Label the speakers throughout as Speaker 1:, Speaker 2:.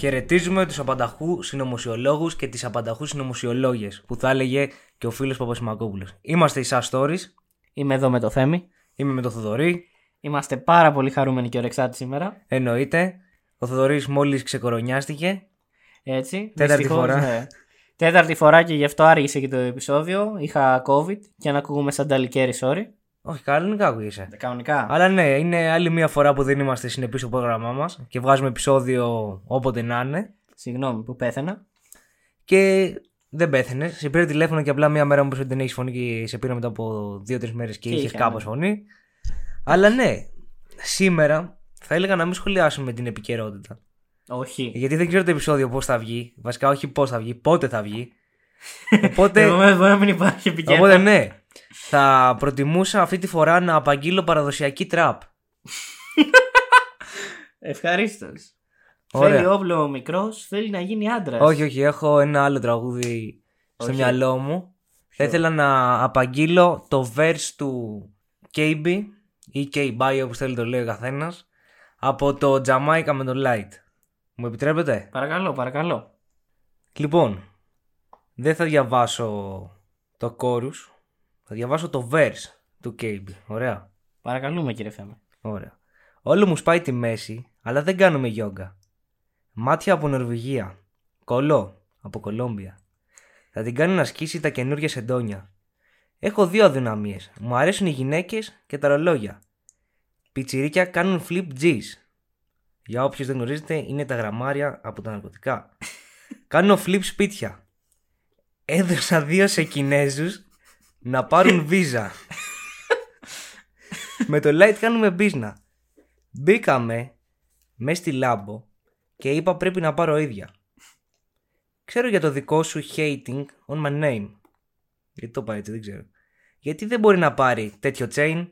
Speaker 1: Χαιρετίζουμε τους απανταχού συνωμοσιολόγους και τις απανταχού συνωμοσιολόγες, που θα έλεγε και ο φίλος Παπασημακόπουλος. Είμαστε οι Σας Stories.
Speaker 2: Είμαι εδώ με το Θέμη.
Speaker 1: Είμαι με το Θοδωρή.
Speaker 2: Είμαστε πάρα πολύ χαρούμενοι και ορεξάτοι σήμερα.
Speaker 1: Εννοείται. Ο Θοδωρής μόλις ξεκορονιάστηκε.
Speaker 2: Έτσι.
Speaker 1: Τέταρτη
Speaker 2: Δυστυχώς,
Speaker 1: φορά.
Speaker 2: ναι. Τέταρτη φορά και γι' αυτό άργησε και το επεισόδιο. Είχα COVID και αν ακούγουμε σαν ταλικέρι, sorry.
Speaker 1: Όχι, κανονικά ακούγεσαι.
Speaker 2: Κανονικά.
Speaker 1: Αλλά ναι, είναι άλλη μια φορά που δεν είμαστε συνεπείς στο πρόγραμμά μας και βγάζουμε επεισόδιο όποτε να είναι.
Speaker 2: Συγγνώμη που πέθαινα.
Speaker 1: Και δεν πέθανε. Σε πήρε τηλέφωνο και απλά μια μέρα μου είπε ότι δεν έχεις φωνή και σε πήρα μετά από δύο-τρεις μέρες και,
Speaker 2: Και
Speaker 1: είχες
Speaker 2: είχα,
Speaker 1: κάπως
Speaker 2: ναι.
Speaker 1: φωνή. Αλλά ναι, σήμερα θα έλεγα να μην σχολιάσουμε την επικαιρότητα.
Speaker 2: Όχι.
Speaker 1: Γιατί δεν ξέρω το επεισόδιο πώς θα βγει. Βασικά, όχι πώς θα βγει, πότε θα βγει. Οπότε,
Speaker 2: Επομένως μπορεί να μην υπάρχει επικαιρότητα.
Speaker 1: οπότε ναι, θα προτιμούσα αυτή τη φορά να απαγγείλω παραδοσιακή τραπ.
Speaker 2: Ευχαρίστως.
Speaker 1: Ωραία.
Speaker 2: Θέλει όπλο ο μικρός, θέλει να γίνει άντρας.
Speaker 1: Όχι, όχι, έχω ένα άλλο τραγούδι στο
Speaker 2: Όχι.
Speaker 1: μυαλό μου. Θα ήθελα να απαγγείλω το verse του KB ή K-Bio όπως θέλει το λέει ο καθένας από το Jamaica με το Light. Μου επιτρέπετε;
Speaker 2: Παρακαλώ, παρακαλώ.
Speaker 1: Λοιπόν, δεν θα διαβάσω το chorus, θα διαβάσω το verse του KB. Ωραία.
Speaker 2: Παρακαλούμε κύριε Θέμη.
Speaker 1: Ωραία. Όλο μου σπάει τη μέση, αλλά δεν κάνουμε γιόγκα. Μάτια από Νορβηγία. Κολό από Κολόμπια. Θα την κάνω να σκίσει τα καινούργια σεντόνια. Έχω δύο αδυναμίες. Μου αρέσουν οι γυναίκες και τα ρολόγια. Πιτσιρίκια κάνουν flip G's. Για όποιους δεν γνωρίζετε, είναι τα γραμμάρια από τα ναρκωτικά. Κάνω flip σπίτια. Έδωσα δύο σε Κινέζους να πάρουν βίζα. Με το light κάνουμε business. Μπήκαμε μες στη λάμπο και είπα πρέπει να πάρω ίδια. Ξέρω για το δικό σου hating on my name. Γιατί το πάει έτσι, δεν ξέρω. Γιατί δεν μπορεί να πάρει τέτοιο chain;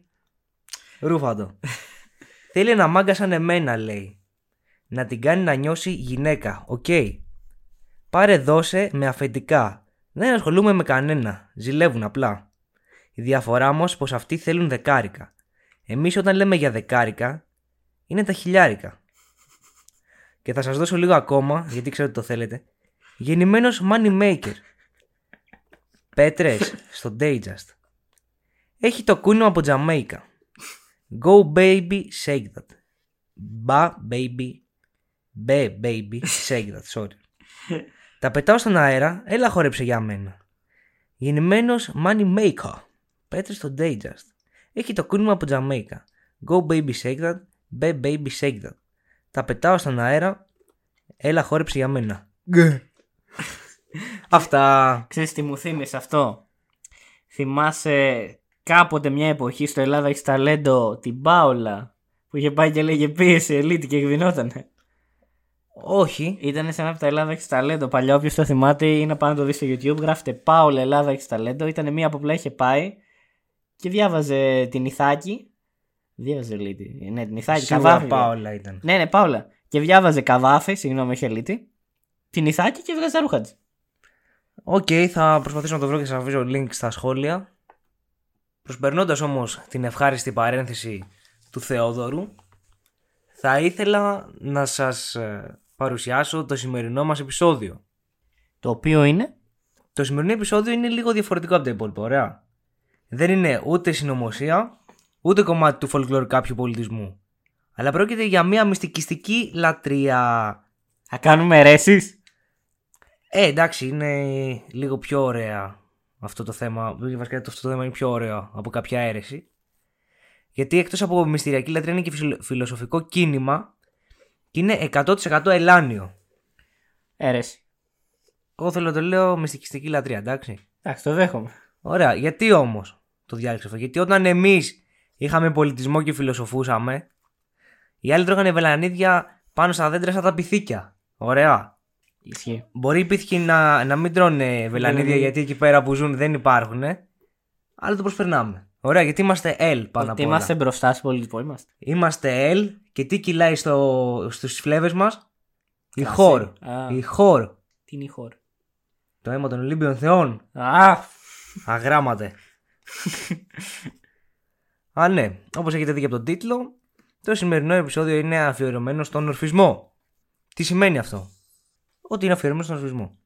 Speaker 1: Ρούφαντο. Θέλει ένα μάγκα σαν εμένα, λέει. Να την κάνει να νιώσει γυναίκα, οκ. Πάρε δώσε με αφεντικά. Δεν ασχολούμαι με κανένα. Ζηλεύουν απλά. Η διαφορά όμως πως αυτοί θέλουν δεκάρικα. Εμείς όταν λέμε για δεκάρικα είναι τα χιλιάρικα. Και θα σας δώσω λίγο ακόμα γιατί ξέρω ότι το θέλετε. Γεννημένος money maker. Πέτρες στο Dayjust. Έχει το κούνο από Τζαμέικα. Go baby shake that. Ba baby. Be baby shake that. Sorry. Τα πετάω στον αέρα, έλα χόρεψε για μένα. Γεννημένος money maker. Πέτρες στο Dayjust. Έχει το κούνημα από Τζαμέικα. Go baby shake that. Be baby shake that. Τα πετάω στον αέρα. Έλα χόρεψε για μένα. Αυτά.
Speaker 2: Ξέρεις τι μου θύμισε αυτό; Θυμάσαι κάποτε μια εποχή στο Ελλάδα έχεις ταλέντο την Πάολα που είχε πάει και έλεγε ποίηση Ελύτη και γδυνότανε.
Speaker 1: Όχι.
Speaker 2: Ήταν σε ένα από τα Ελλάδα έχεις ταλέντο. Παλιά, όποιος το θυμάται ή να πάει να το δει στο YouTube, γράφετε Πάολα Ελλάδα έχεις ταλέντο. Ήταν μία που απλά είχε πάει και διάβαζε την Ιθάκη. Διάβαζε Ελύτη. Ναι, την Ιθάκη.
Speaker 1: Σίγουρα
Speaker 2: Καβάφη.
Speaker 1: Πάολα ήταν.
Speaker 2: Ναι, ναι, Πάολα. Και διάβαζε Καβάφη, συγγνώμη, όχι Ελύτη. Την Ιθάκη και έβγαζε τα ρούχα της.
Speaker 1: Οκ, θα προσπαθήσω να το βρω και σας αφήσω link στα σχόλια. Προσπερνώντας όμως την ευχάριστη παρένθεση του Θεόδωρου, θα ήθελα να σας ε, παρουσιάσω το σημερινό μας επεισόδιο.
Speaker 2: Το οποίο είναι;
Speaker 1: Το σημερινό επεισόδιο είναι λίγο διαφορετικό από τα υπόλοιπα, ωραία. Δεν είναι ούτε συνωμοσία, ούτε κομμάτι του folklore κάποιου πολιτισμού. Αλλά πρόκειται για μια μυστικιστική λατρεία.
Speaker 2: Θα κάνουμε αιρέσεις;
Speaker 1: Ε, εντάξει, είναι λίγο πιο ωραία αυτό το θέμα. Βασικά αυτό το θέμα είναι πιο ωραίο από κάποια αίρεση. Γιατί εκτός από μυστηριακή λατρεία είναι και φυσιο- φιλοσοφικό κίνημα και είναι 100% ελάνιο.
Speaker 2: Αίρεση.
Speaker 1: Εγώ θέλω να το λέω μυστικιστική λατρεία, εντάξει.
Speaker 2: Εντάξει, το δέχομαι.
Speaker 1: Ωραία, γιατί όμως το διάλεξα αυτό; Γιατί όταν εμείς είχαμε πολιτισμό και φιλοσοφούσαμε, οι άλλοι τρώγανε βελανίδια πάνω στα δέντρα σαν τα πυθίκια. Ωραία.
Speaker 2: Ισχύει.
Speaker 1: Μπορεί οι πίθηκοι να, να μην τρώνε βελανίδια
Speaker 2: Βελανίδια.
Speaker 1: γιατί εκεί πέρα που ζουν δεν υπάρχουν, αλλά το προσπερνάμε. Ωραία, γιατί είμαστε L πάνω
Speaker 2: Ότι
Speaker 1: απ' όλα.
Speaker 2: είμαστε μπροστά στον πολιτισμό, είμαστε.
Speaker 1: Είμαστε L και τι κυλάει στο, στους φλέβες μας; Η
Speaker 2: Κρασί.
Speaker 1: χόρ.
Speaker 2: Α.
Speaker 1: Η χόρ.
Speaker 2: Τι είναι η χώρα.
Speaker 1: Το αίμα των Ολύμπιων Θεών.
Speaker 2: Α,
Speaker 1: Αγράμματε. Α, ναι. Όπως έχετε δει και από τον τίτλο, το σημερινό επεισόδιο είναι αφιερωμένο στον ορφισμό. Τι σημαίνει αυτό; Ότι είναι αφιερωμένο στον ορφισμό.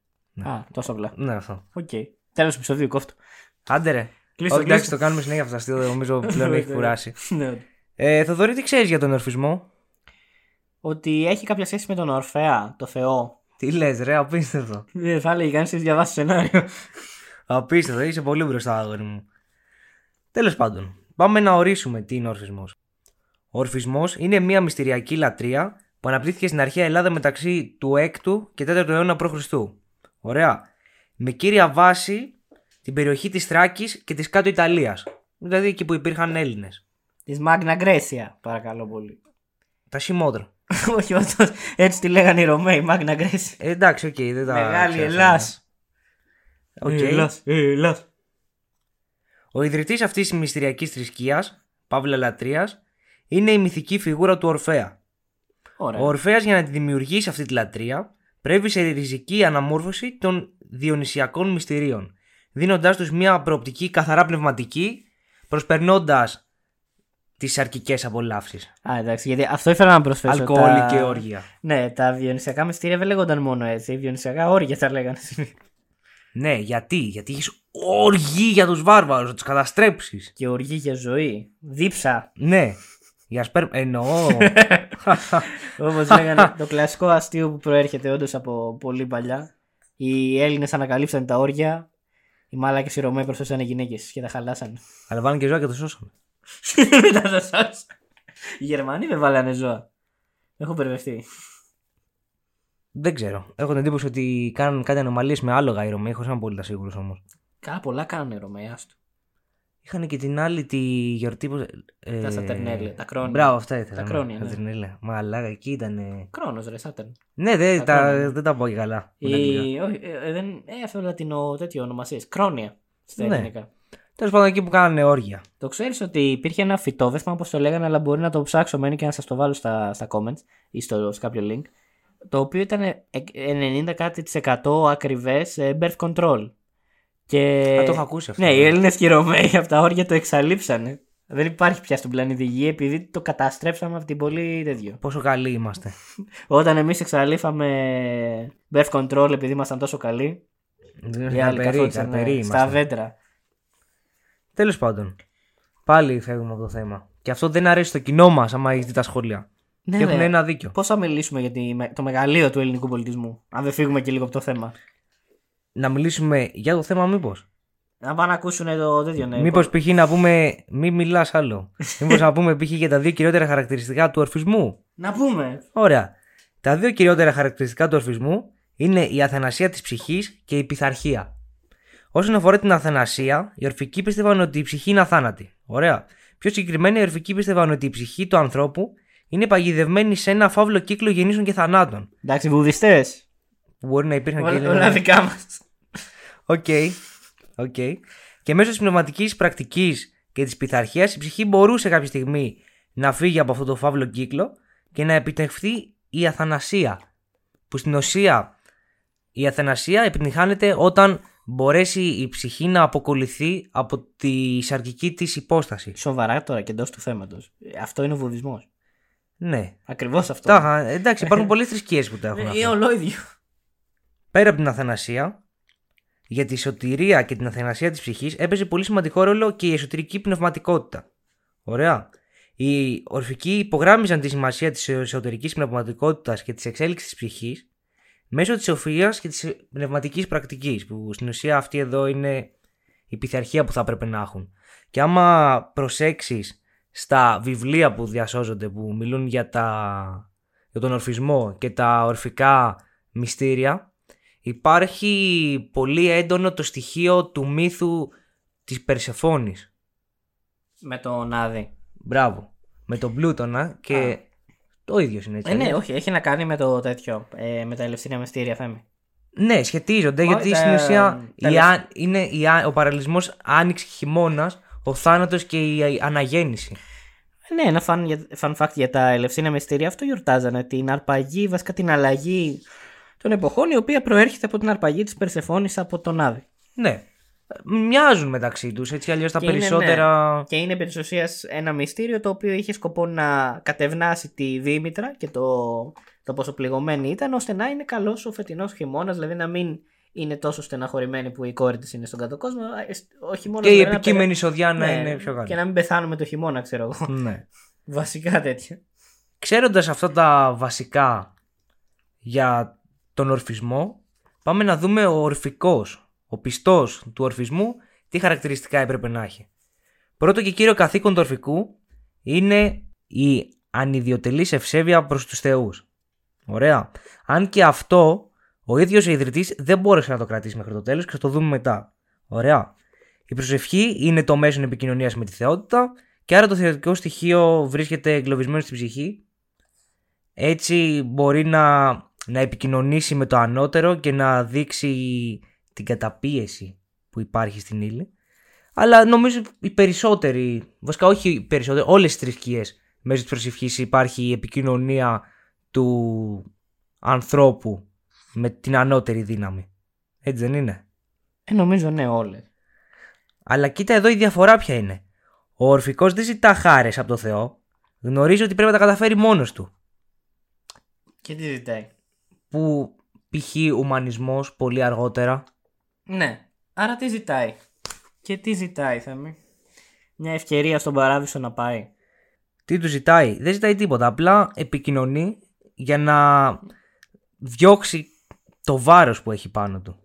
Speaker 2: Α, τόσο απλά.
Speaker 1: Ναι, αυτό.
Speaker 2: Οκ. Τέλος του επεισοδίου, κόφ' το.
Speaker 1: Άντε ρε.
Speaker 2: Κλείσ' το,
Speaker 1: Όχι, εντάξει,
Speaker 2: κλείσ'
Speaker 1: το. το κάνουμε συνέχεια αυτό το αστείο, νομίζω πλέον έχει κουράσει.
Speaker 2: Ναι.
Speaker 1: Ε, Θοδωρή, τι ξέρεις για τον ορφισμό;
Speaker 2: Ότι έχει κάποια σχέση με τον Ορφέα, το Θεό.
Speaker 1: Τι λες, ρε, απίστευτο.
Speaker 2: Δεν θα έλεγε κανείς έχεις διαβάσει σενάριο.
Speaker 1: Απίστευτο, είσαι πολύ μπροστά, αγόρι μου. Τέλος πάντων, πάμε να ορίσουμε τι είναι ο ορφισμός. Ο ορφισμός είναι μια μυστηριακή λατρεία που αναπτύχθηκε στην αρχαία Ελλάδα μεταξύ του 6ου και 4ου αιώνα π.Χ. Ωραία. Με κύρια βάση την περιοχή της Θράκης και της κάτω Ιταλίας. Δηλαδή εκεί που υπήρχαν Έλληνες.
Speaker 2: Της Μάγνα Γκρέσια, παρακαλώ πολύ.
Speaker 1: Τα Σιμόδρα.
Speaker 2: Όχι, όντως, έτσι τη λέγανε οι Ρωμαίοι, Μάγνα Γκρέσια.
Speaker 1: Ε, εντάξει, οκ, δεν τα.
Speaker 2: Μεγάλη
Speaker 1: ξέρω,
Speaker 2: Ελλάς.
Speaker 1: Οκ.
Speaker 2: Ελλάς, Ελλάς.
Speaker 1: Ο ιδρυτής αυτής της μυστηριακής θρησκείας, παύλα λατρείας, είναι η μυθική φιγούρα του Ορφέα.
Speaker 2: Ωραία.
Speaker 1: Ο Ορφέας για να τη δημιουργήσει αυτή τη λατρεία προέβη σε ριζική αναμόρφωση των διονυσιακών μυστηρίων, δίνοντάς τους μια προοπτική καθαρά πνευματική, προσπερνώντας τις σαρκικές απολαύσεις.
Speaker 2: Α, εντάξει, γιατί αυτό ήθελα να προσθέσω.
Speaker 1: Αλκοόλ
Speaker 2: τα...
Speaker 1: και όργια.
Speaker 2: Ναι, τα διονυσιακά μυστήρια δεν λέγονταν μόνο έτσι. Διονυσιακά όργια τα λέγανε.
Speaker 1: Ναι, γιατί, γιατί έχεις όργη για τους βάρβαρους, να τους καταστρέψεις.
Speaker 2: και οργή για ζωή. Δίψα.
Speaker 1: Ναι, για σπέρ... Εννοώ.
Speaker 2: Όπως λέγανε το κλασικό αστείο που προέρχεται όντως από πολύ παλιά. Οι Έλληνες ανακαλύψαν τα όρια. Οι μάλακες οι Ρωμαίοι προσθέσαν γυναίκες και τα χαλάσαν.
Speaker 1: Αλλά βάλουν και ζώα και το σώσανε.
Speaker 2: Μετά το σώσαν. Οι Γερμανοί δεν βάλανε ζώα. Έχω μπερδευτεί.
Speaker 1: Δεν ξέρω. Έχω την εντύπωση ότι κάνουν κάτι ανομαλίες με άλογα οι Ρωμαίοι, χωρί να είμαι απόλυτα σίγουρος όμως.
Speaker 2: Καλά, πολλά κάνουν οι Ρωμαίοι, άστο.
Speaker 1: Είχαν και την άλλη τη γιορτή που. Ε...
Speaker 2: Τα Σατερνέλια, τα κρόνια.
Speaker 1: Μπράβο, αυτά ήθελα.
Speaker 2: Τα
Speaker 1: ναι,
Speaker 2: κρόνια, ναι.
Speaker 1: Σατερνέλια. Μα αλλά εκεί ήταν.
Speaker 2: Κρόνος, ρε, Σάτερν.
Speaker 1: Ναι, δεν
Speaker 2: Τα
Speaker 1: τα,
Speaker 2: κρόνια.
Speaker 1: δεν τα πω και καλά. με τα αγγλικά.
Speaker 2: Η... Όχι, ε, δεν... ε, αυτό λατινό τέτοιο ονομασίε. Κρόνια. Στα
Speaker 1: Ναι.
Speaker 2: ελληνικά.
Speaker 1: Τέλος πάντων εκεί που κάνανε όργια.
Speaker 2: Το ξέρεις ότι υπήρχε ένα φυτό, δεν θυμάμαι πώ το λέγανε, αλλά μπορεί να το ψάξω μένει και να σας το βάλω στα, στα comments ή στο, σε κάποιο link. Το οποίο ήταν ε, 90 κάτι της 100 ακριβές birth control. Και...
Speaker 1: Α, το έχω ακούσει αυτό.
Speaker 2: Ναι, οι Έλληνες και οι Ρωμαίοι από τα όρια το εξαλείψανε. Δεν υπάρχει πια στον πλανήτη Γη επειδή το καταστρέψαμε από την πολύ τέτοιο.
Speaker 1: Πόσο καλοί είμαστε.
Speaker 2: Όταν εμείς εξαλείφαμε birth control επειδή ήμασταν τόσο καλοί, οι άλλοι
Speaker 1: Καρπεροί,
Speaker 2: καθόντουσαν
Speaker 1: καρπεροί
Speaker 2: ε, στα
Speaker 1: είμαστε.
Speaker 2: δέντρα.
Speaker 1: Τέλος πάντων. Πάλι φεύγουμε από το θέμα. Και αυτό δεν αρέσει στο κοινό μας, άμα έχεις δει τα σχόλια.
Speaker 2: Ναι,
Speaker 1: και έχουν
Speaker 2: ρε.
Speaker 1: ένα δίκιο.
Speaker 2: Πώς θα μιλήσουμε για τη- με- το μεγαλείο του ελληνικού πολιτισμού, αν δεν φύγουμε και λίγο από το θέμα;
Speaker 1: Να μιλήσουμε για το θέμα, μήπως.
Speaker 2: Να πάνε να ακούσουν το τέτοιο, ναι.
Speaker 1: Μήπως π.χ. να πούμε. Μη μιλάς άλλο. Μήπως να πούμε π.χ. για τα δύο κυριότερα χαρακτηριστικά του ορφισμού.
Speaker 2: Να πούμε.
Speaker 1: Ωραία. Τα δύο κυριότερα χαρακτηριστικά του ορφισμού είναι η αθανασία της ψυχής και η πειθαρχία. Όσον αφορά την αθανασία, οι ορφικοί πίστευαν ότι η ψυχή είναι αθάνατη. Ωραία. Πιο συγκεκριμένα, οι ορφικοί πίστευαν ότι η ψυχή του ανθρώπου είναι παγιδευμένη σε ένα φαύλο κύκλο γεννήσεων και θανάτων.
Speaker 2: Εντάξει, βουδιστές.
Speaker 1: Που μπορεί να υπήρχαν και.
Speaker 2: Όλα δικά μας.
Speaker 1: Οκ. Οκ. Και μέσω της πνευματικής πρακτικής και της πειθαρχίας, η ψυχή μπορούσε κάποια στιγμή να φύγει από αυτό το φαύλο κύκλο και να επιτευχθεί η αθανασία. Που στην ουσία η αθανασία επιτυγχάνεται όταν μπορέσει η ψυχή να αποκολληθεί από τη σαρκική της υπόσταση.
Speaker 2: Σοβαρά τώρα και εντός του θέματος. Αυτό είναι ο βουδισμός.
Speaker 1: Ναι.
Speaker 2: Ακριβώς αυτό.
Speaker 1: Τα, εντάξει, υπάρχουν πολλές θρησκείες που το έχουν
Speaker 2: Ε,
Speaker 1: αυτό.
Speaker 2: Είναι ολόιδιο.
Speaker 1: Πέρα από την αθανασία, για τη σωτηρία και την αθανασία της ψυχής έπαιζε πολύ σημαντικό ρόλο και η εσωτερική πνευματικότητα. Ωραία. Οι ορφικοί υπογράμμιζαν τη σημασία της εσωτερικής πνευματικότητας και της εξέλιξης της ψυχής μέσω της σοφίας και της πνευματικής πρακτικής που στην ουσία αυτή εδώ είναι η πειθαρχία που θα έπρεπε να έχουν. Και άμα προσέξεις στα βιβλία που διασώζονται που μιλούν για, τα... για τον ορφισμό και τα ορφικά μυστήρια υπάρχει πολύ έντονο το στοιχείο του μύθου της Περσεφόνης.
Speaker 2: Με τον Άδη.
Speaker 1: Μπράβο. Με τον Πλούτονα και
Speaker 2: Α.
Speaker 1: το ίδιο είναι έτσι.
Speaker 2: Ε, ναι,
Speaker 1: αλλιώς.
Speaker 2: όχι, έχει να κάνει με το τέτοιο. Ε, με τα ελευθερία μυστήρια, Θέμη.
Speaker 1: Ναι, σχετίζονται
Speaker 2: Μα,
Speaker 1: γιατί
Speaker 2: τα-
Speaker 1: στην ουσία
Speaker 2: τα
Speaker 1: η
Speaker 2: λεφ-
Speaker 1: α- είναι η α- ο παραλυσμός άνοιξης χειμώνας, ο θάνατος και η αναγέννηση.
Speaker 2: Ναι, ένα fun, για- fun fact για τα ελευθερία μυστήρια. Αυτό γιορτάζανε. Την αρπαγή, βασικά την αλλαγή των εποχών, η οποία προέρχεται από την αρπαγή της Περσεφόνης από τον Άδη.
Speaker 1: Ναι. Μοιάζουν μεταξύ τους, έτσι αλλιώς τα
Speaker 2: Και είναι,
Speaker 1: περισσότερα...
Speaker 2: Και είναι επί της ουσίας ένα μυστήριο το οποίο είχε σκοπό να κατευνάσει τη Δήμητρα και το το πόσο πληγωμένη ήταν, ώστε να είναι καλός ο φετινός χειμώνας, δηλαδή να μην είναι τόσο στεναχωρημένη που η κόρη της είναι στον κάτω κόσμο. ε, Ο χειμώνας
Speaker 1: Και η
Speaker 2: δηλαδή να
Speaker 1: επικείμενη
Speaker 2: περα-
Speaker 1: εισοδιά να
Speaker 2: Ναι,
Speaker 1: είναι πιο καλή.
Speaker 2: Και να μην πεθάνουμε το χειμώνα, ξέρω εγώ.
Speaker 1: Ναι.
Speaker 2: Βασικά τέτοια.
Speaker 1: Ξέροντας αυτά τα βασικά για τον ορφισμό, πάμε να δούμε ο ορφικός, ο πιστός του ορφισμού, τι χαρακτηριστικά έπρεπε να έχει. Πρώτο και κύριο καθήκον του ορφικού είναι η ανιδιοτελής ευσέβεια προς τους θεούς. Ωραία. Αν και αυτό ο ίδιος ο ιδρυτής δεν μπόρεσε να το κρατήσει μέχρι το τέλος και θα το δούμε μετά. Ωραία. Η προσευχή είναι το μέσο επικοινωνίας με τη θεότητα και άρα το θεωτικό στοιχείο βρίσκεται εγκλωβισμένο στην ψυχή. Έτσι μπορεί να, να επικοινωνήσει με το ανώτερο και να δείξει την καταπίεση που υπάρχει στην ύλη. Αλλά νομίζω οι περισσότεροι, βασικά όχι οι περισσότεροι, όλες τις θρησκείες μέσω της προσευχής υπάρχει η επικοινωνία του ανθρώπου με την ανώτερη δύναμη. Έτσι δεν είναι;
Speaker 2: Ε, νομίζω ναι, όλες.
Speaker 1: Αλλά κοίτα εδώ η διαφορά ποια είναι. Ο ορφικός δεν ζητά χάρες από το Θεό. Γνωρίζει ότι πρέπει να τα καταφέρει μόνος του.
Speaker 2: Και τι ζητάει;
Speaker 1: Που π.χ. ουμανισμός πολύ αργότερα.
Speaker 2: Ναι. Άρα τι ζητάει; Και τι ζητάει, Θέμη; Μια ευκαιρία στον παράδεισο να πάει.
Speaker 1: Τι του ζητάει; Δεν ζητάει τίποτα. Απλά επικοινωνεί για να διώξει το βάρος που έχει πάνω του.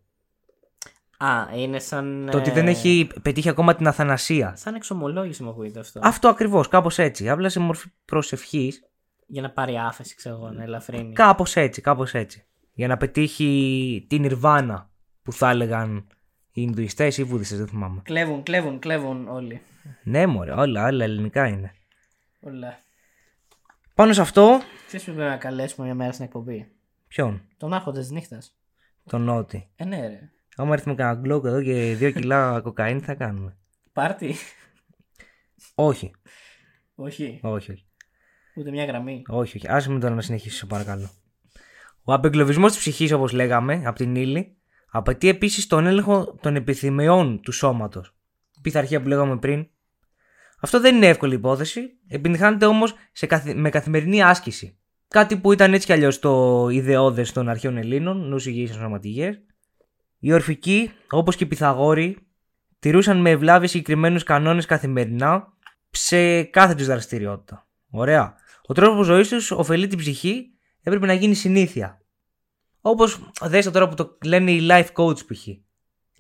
Speaker 2: Α, είναι σαν.
Speaker 1: Το ότι
Speaker 2: ε,
Speaker 1: δεν έχει πετύχει ακόμα την αθανασία.
Speaker 2: Σαν εξομολόγηση μου ακούγεται αυτό.
Speaker 1: Αυτό ακριβώς, κάπως έτσι. Απλά σε μορφή προσευχής.
Speaker 2: Για να πάρει άφεση, ξέρω εγώ, να ελαφρύνει.
Speaker 1: Κάπως έτσι, κάπως έτσι. Για να πετύχει την Ιρβάνα που θα έλεγαν οι Ινδουιστές ή οι Βουδιστές, δεν θυμάμαι.
Speaker 2: Κλέβουν, κλέβουν, κλέβουν όλοι.
Speaker 1: Ναι, μωρέ, όλα, όλα ελληνικά είναι.
Speaker 2: Όλα.
Speaker 1: Πάνω σε αυτό,
Speaker 2: Ξέρεις που πρέπει να καλέσουμε μια μέρα στην εκπομπή;
Speaker 1: ποιον,
Speaker 2: Τον άρχοντα της νύχτας.
Speaker 1: τον Νότι.
Speaker 2: Ε, ναι, ρε.
Speaker 1: Άμα έρθουμε κανένα γκλόκ εδώ και δύο κιλά κοκαίνη, τι θα κάνουμε;
Speaker 2: Πάρτι.
Speaker 1: όχι,
Speaker 2: όχι.
Speaker 1: όχι, όχι.
Speaker 2: Ούτε μια γραμμή.
Speaker 1: Όχι, όχι. Άσε με τώρα να συνεχίσει, σε παρακαλώ. Ο απεγκλωβισμός της ψυχής, όπως λέγαμε, από την ύλη, απαιτεί επίσης τον έλεγχο των επιθυμιών του σώματος. Πειθαρχία που λέγαμε πριν. Αυτό δεν είναι εύκολη υπόθεση, επιτυχάνεται όμως καθη... με καθημερινή άσκηση. Κάτι που ήταν έτσι κι αλλιώς το ιδεώδες των αρχαίων Ελλήνων, νου υγιεί σωματιγές. Οι ορφικοί, όπως και οι Πυθαγόροι, τηρούσαν με ευλάβεια συγκεκριμένους κανόνες καθημερινά σε κάθε τους δραστηριότητα. Ωραία. Ο τρόπος ζωής τους ωφελεί την ψυχή, έπρεπε να γίνει συνήθεια. Όπως δέστε τώρα που το λένε οι life coach π.χ.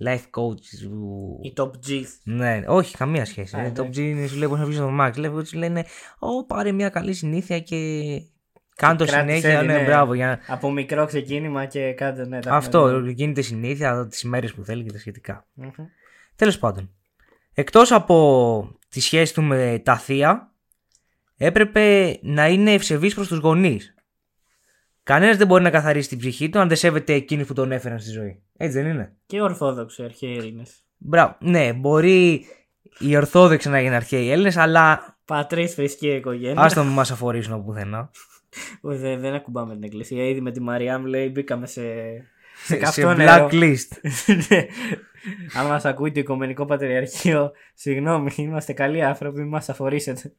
Speaker 1: Life coach. που-
Speaker 2: Η top G.
Speaker 1: Ναι, όχι, καμία σχέση.
Speaker 2: Α,
Speaker 1: Ε, το
Speaker 2: ναι.
Speaker 1: G είναι σου λέει πώς να βγεις στο Max. Life coach λένε, Ω, πάρε μια καλή συνήθεια και. Κάνε το
Speaker 2: κράτησε,
Speaker 1: συνέχεια. Ναι,
Speaker 2: ναι.
Speaker 1: μπράβο. Για...
Speaker 2: Από μικρό ξεκίνημα και κάντε ναι. τα
Speaker 1: Αυτό
Speaker 2: έχουμε
Speaker 1: γίνεται συνήθεια τις ημέρε που θέλει και τα σχετικά.
Speaker 2: δει. Μμμ.
Speaker 1: Τέλος πάντων. Εκτός από τη σχέση του με τα θεία, έπρεπε να είναι ευσεβής προς τους γονείς. Κανένας δεν μπορεί να καθαρίσει την ψυχή του αν δεν σέβεται εκείνους που τον έφεραν στη ζωή. Έτσι δεν είναι;
Speaker 2: Και Ορθόδοξοι αρχαίοι Έλληνες.
Speaker 1: Μπράβο. Ναι, μπορεί οι Ορθόδοξοι να γίνουν αρχαίοι Έλληνες, αλλά
Speaker 2: Πατρίς θρησκεία οικογένεια.
Speaker 1: άστο μην μας αφορήσουν από πουθενά.
Speaker 2: Όχι, δεν, δεν ακουμπάμε την εκκλησία. Ήδη με τη Μαριά μου λέει μπήκαμε σε. σε
Speaker 1: σε
Speaker 2: καυτό νερό.
Speaker 1: blacklist.
Speaker 2: Ναι. Αν μας ακούει το Οικομενικό Πατριαρχείο, συγγνώμη, είμαστε καλοί άνθρωποι, μην μας αφορήσετε.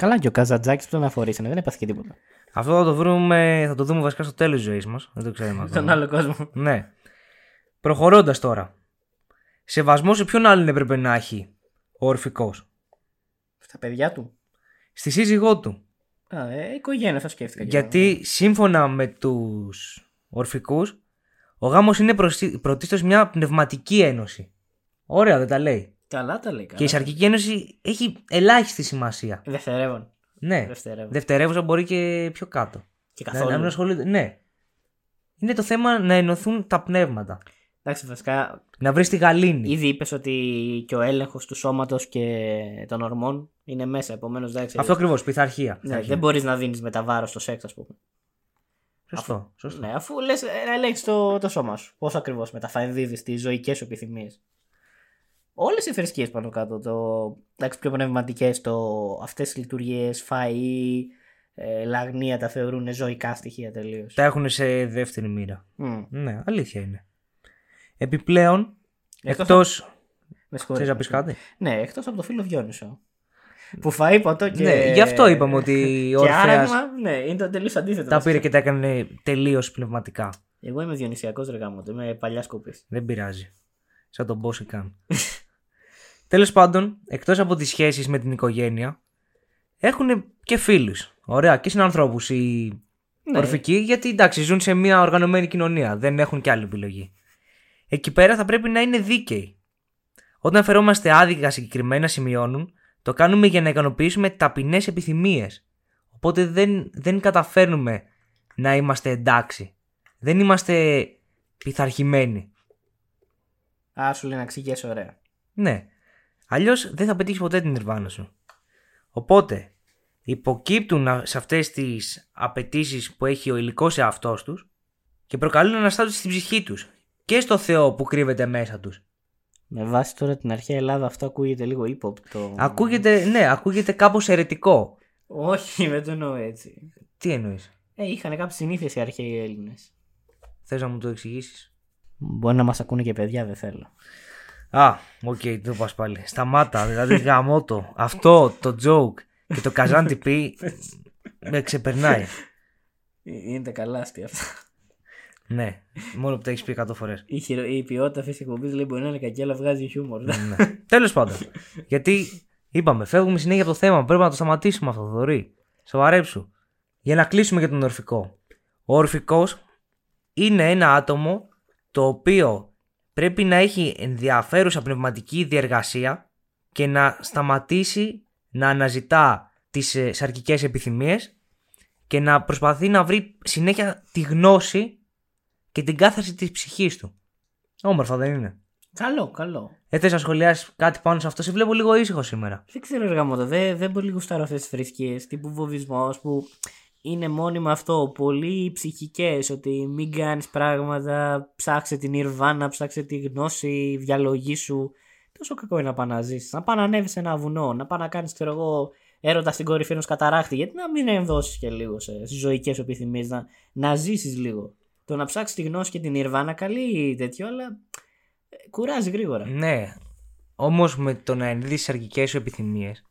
Speaker 2: Καλά, και ο Καζατζάκης που τον αφορήσανε, δεν έπαθε και τίποτα.
Speaker 1: Αυτό θα το, βρούμε, θα το δούμε βασικά στο τέλος της ζωής μας. Δεν το ξέρουμε
Speaker 2: Στον
Speaker 1: ακόμα.
Speaker 2: άλλο κόσμο.
Speaker 1: Ναι. Προχωρώντας τώρα. Σεβασμός σε ποιον άλλον έπρεπε να έχει ο ορφικός;
Speaker 2: Στα παιδιά του.
Speaker 1: Στη σύζυγό του.
Speaker 2: Α, ε, οικογένεια θα σκέφτηκα. και
Speaker 1: Γιατί σύμφωνα με τους ορφικούς, ο γάμος είναι προσι- πρωτίστως μια πνευματική ένωση. Ωραία δεν τα λέει.
Speaker 2: Εγώ. Καλά τα λέει.
Speaker 1: Και η
Speaker 2: Καλά.
Speaker 1: σαρκική ένωση έχει ελάχιστη σημασία.
Speaker 2: Δευτερεύον.
Speaker 1: Ναι.
Speaker 2: Δευτερεύον.
Speaker 1: Δευτερεύουσα μπορεί και πιο κάτω.
Speaker 2: Και
Speaker 1: Να,
Speaker 2: καθόλου.
Speaker 1: να μην ασχολούνται. Ναι. Είναι το θέμα να ενωθούν τα πνεύματα.
Speaker 2: Εντάξει, βασικά,
Speaker 1: Να βρεις τη γαλήνη.
Speaker 2: ήδη είπες ότι και ο έλεγχος του σώματος και των ορμών είναι μέσα. Επομένως, εντάξει.
Speaker 1: Αυτό ακριβώς, πειθαρχία.
Speaker 2: ναι,
Speaker 1: Πειθαρχία.
Speaker 2: δεν μπορείς να δίνεις με τα βάρος στο σεξ, ας πούμε.
Speaker 1: Σωστό. σωστό.
Speaker 2: Ναι, αφού λες να ελέγξει το, το σώμα σου. Πώς ακριβώς μεταφανδίδει τις ζωικές σου επιθυμίες. Όλες οι θρησκείες πάνω κάτω, το, εντάξει, πιο πνευματικές, αυτές τι λειτουργίες, φαΐ, ε, λαγνία τα θεωρούν ζωικά στοιχεία τελείως.
Speaker 1: Τα έχουν σε δεύτερη μοίρα. Ναι, αλήθεια είναι. Επιπλέον,
Speaker 2: Εκτός
Speaker 1: εκτό.
Speaker 2: Με
Speaker 1: Θε
Speaker 2: συγχωρείς.
Speaker 1: να πεις κάτι;
Speaker 2: Ναι, εκτός από το φίλο Διόνυσο. που φάει ποτό και.
Speaker 1: Ναι, γι' αυτό είπαμε ότι ο
Speaker 2: και
Speaker 1: Ορφέας
Speaker 2: άραγμα, ναι, είναι το τελείως αντίθετο.
Speaker 1: τα πήρε και τα έκανε τελείως πνευματικά.
Speaker 2: Εγώ είμαι διονυσιακός ρε γάμο, είμαι παλιά σκοπή.
Speaker 1: Δεν πειράζει. Σαν τον Μπόση καν. Τέλος πάντων, εκτός από τις σχέσεις με την οικογένεια, έχουν και φίλους. Ωραία, και συνανθρώπους οι
Speaker 2: Ναι.
Speaker 1: ορφικοί, γιατί εντάξει, ζουν σε μια οργανωμένη κοινωνία. Δεν έχουν και άλλη επιλογή. Εκεί πέρα θα πρέπει να είναι δίκαιοι. Όταν φερόμαστε άδικα συγκεκριμένα σημειώνουν, το κάνουμε για να ικανοποιήσουμε ταπεινές επιθυμίες. Οπότε δεν, δεν καταφέρνουμε να είμαστε εντάξει. Δεν είμαστε πειθαρχημένοι.
Speaker 2: Α, σου λέει να ξηγήσει ωραία.
Speaker 1: Ναι. Αλλιώς δεν θα πετύχεις ποτέ την νιρβάνα σου. Οπότε, υποκύπτουν α- σε αυτές τις απαιτήσεις που έχει ο υλικός εαυτός τους και προκαλούν αναστάτωση στην ψυχή τους και στο Θεό που κρύβεται μέσα τους.
Speaker 2: Με βάση τώρα την αρχαία Ελλάδα, αυτό ακούγεται λίγο ύποπτο.
Speaker 1: Ακούγεται, ναι, ακούγεται κάπως αιρετικό.
Speaker 2: Όχι, δεν το εννοώ έτσι.
Speaker 1: Τι εννοείς,
Speaker 2: Ε, είχαν κάποιες συνήθειες οι αρχαίοι Έλληνες.
Speaker 1: Θες να μου το εξηγήσεις;
Speaker 2: Μπορεί να μας ακούνε και παιδιά, δεν θέλω.
Speaker 1: Α, οκ, το πας πάλι. Σταμάτα, δηλαδή γαμώτο. Αυτό το joke και το καζάντι πει με ξεπερνάει.
Speaker 2: Ε, Είναι τα καλά αστεία αυτά.
Speaker 1: Ναι, μόνο που τα έχεις πει 100 φορές.
Speaker 2: Η, χειρο... η ποιότητα αυτής της εκπομπής λέει μπορεί να είναι κακή, αλλά βγάζει χιούμορ.
Speaker 1: ναι. Τέλος πάντων. Γιατί είπαμε, φεύγουμε συνέχεια από το θέμα. Πρέπει να το σταματήσουμε αυτό, Θοδωρή. Σοβαρέψου. Για να κλείσουμε για τον ορφικό. Ο ορφικός είναι ένα άτομο το οποίο πρέπει να έχει ενδιαφέρουσα πνευματική διεργασία και να σταματήσει να αναζητά τις ε, σαρκικές επιθυμίες και να προσπαθεί να βρει συνέχεια τη γνώση και την κάθαρση της ψυχής του. Όμορφα δεν είναι;
Speaker 2: καλό, καλό.
Speaker 1: Ε, θες να σχολιάσεις κάτι πάνω σε αυτό, σε βλέπω λίγο ήσυχος σήμερα.
Speaker 2: Δεν ξέρω, ρε γαμώτο, δεν, δεν πολύ γουστάρω αυτές τις θρησκείες τύπου βοβισμό που είναι μόνιμα αυτό. Πολύ ψυχικές. Ότι μην κάνεις πράγματα, ψάξε την Ιρβάνα, ψάξε τη γνώση, διαλογήσου. Τόσο κακό είναι να πάει να ζήσει. Να πάει να ανέβεις σε ένα βουνό, να πάει να κάνεις, ξέρω εγώ, έρωτα στην κορυφή ενός καταράκτη. Γιατί να μην ενδώσεις και λίγο σε ζωικές επιθυμίες, να, να ζήσεις λίγο. Το να ψάξεις τη γνώση και την Ιρβάνα, καλή τέτοιο, αλλά ε, κουράζει γρήγορα.
Speaker 1: Ναι. Όμως με το να ενδύσει αρχικέ σου επιθυμίες,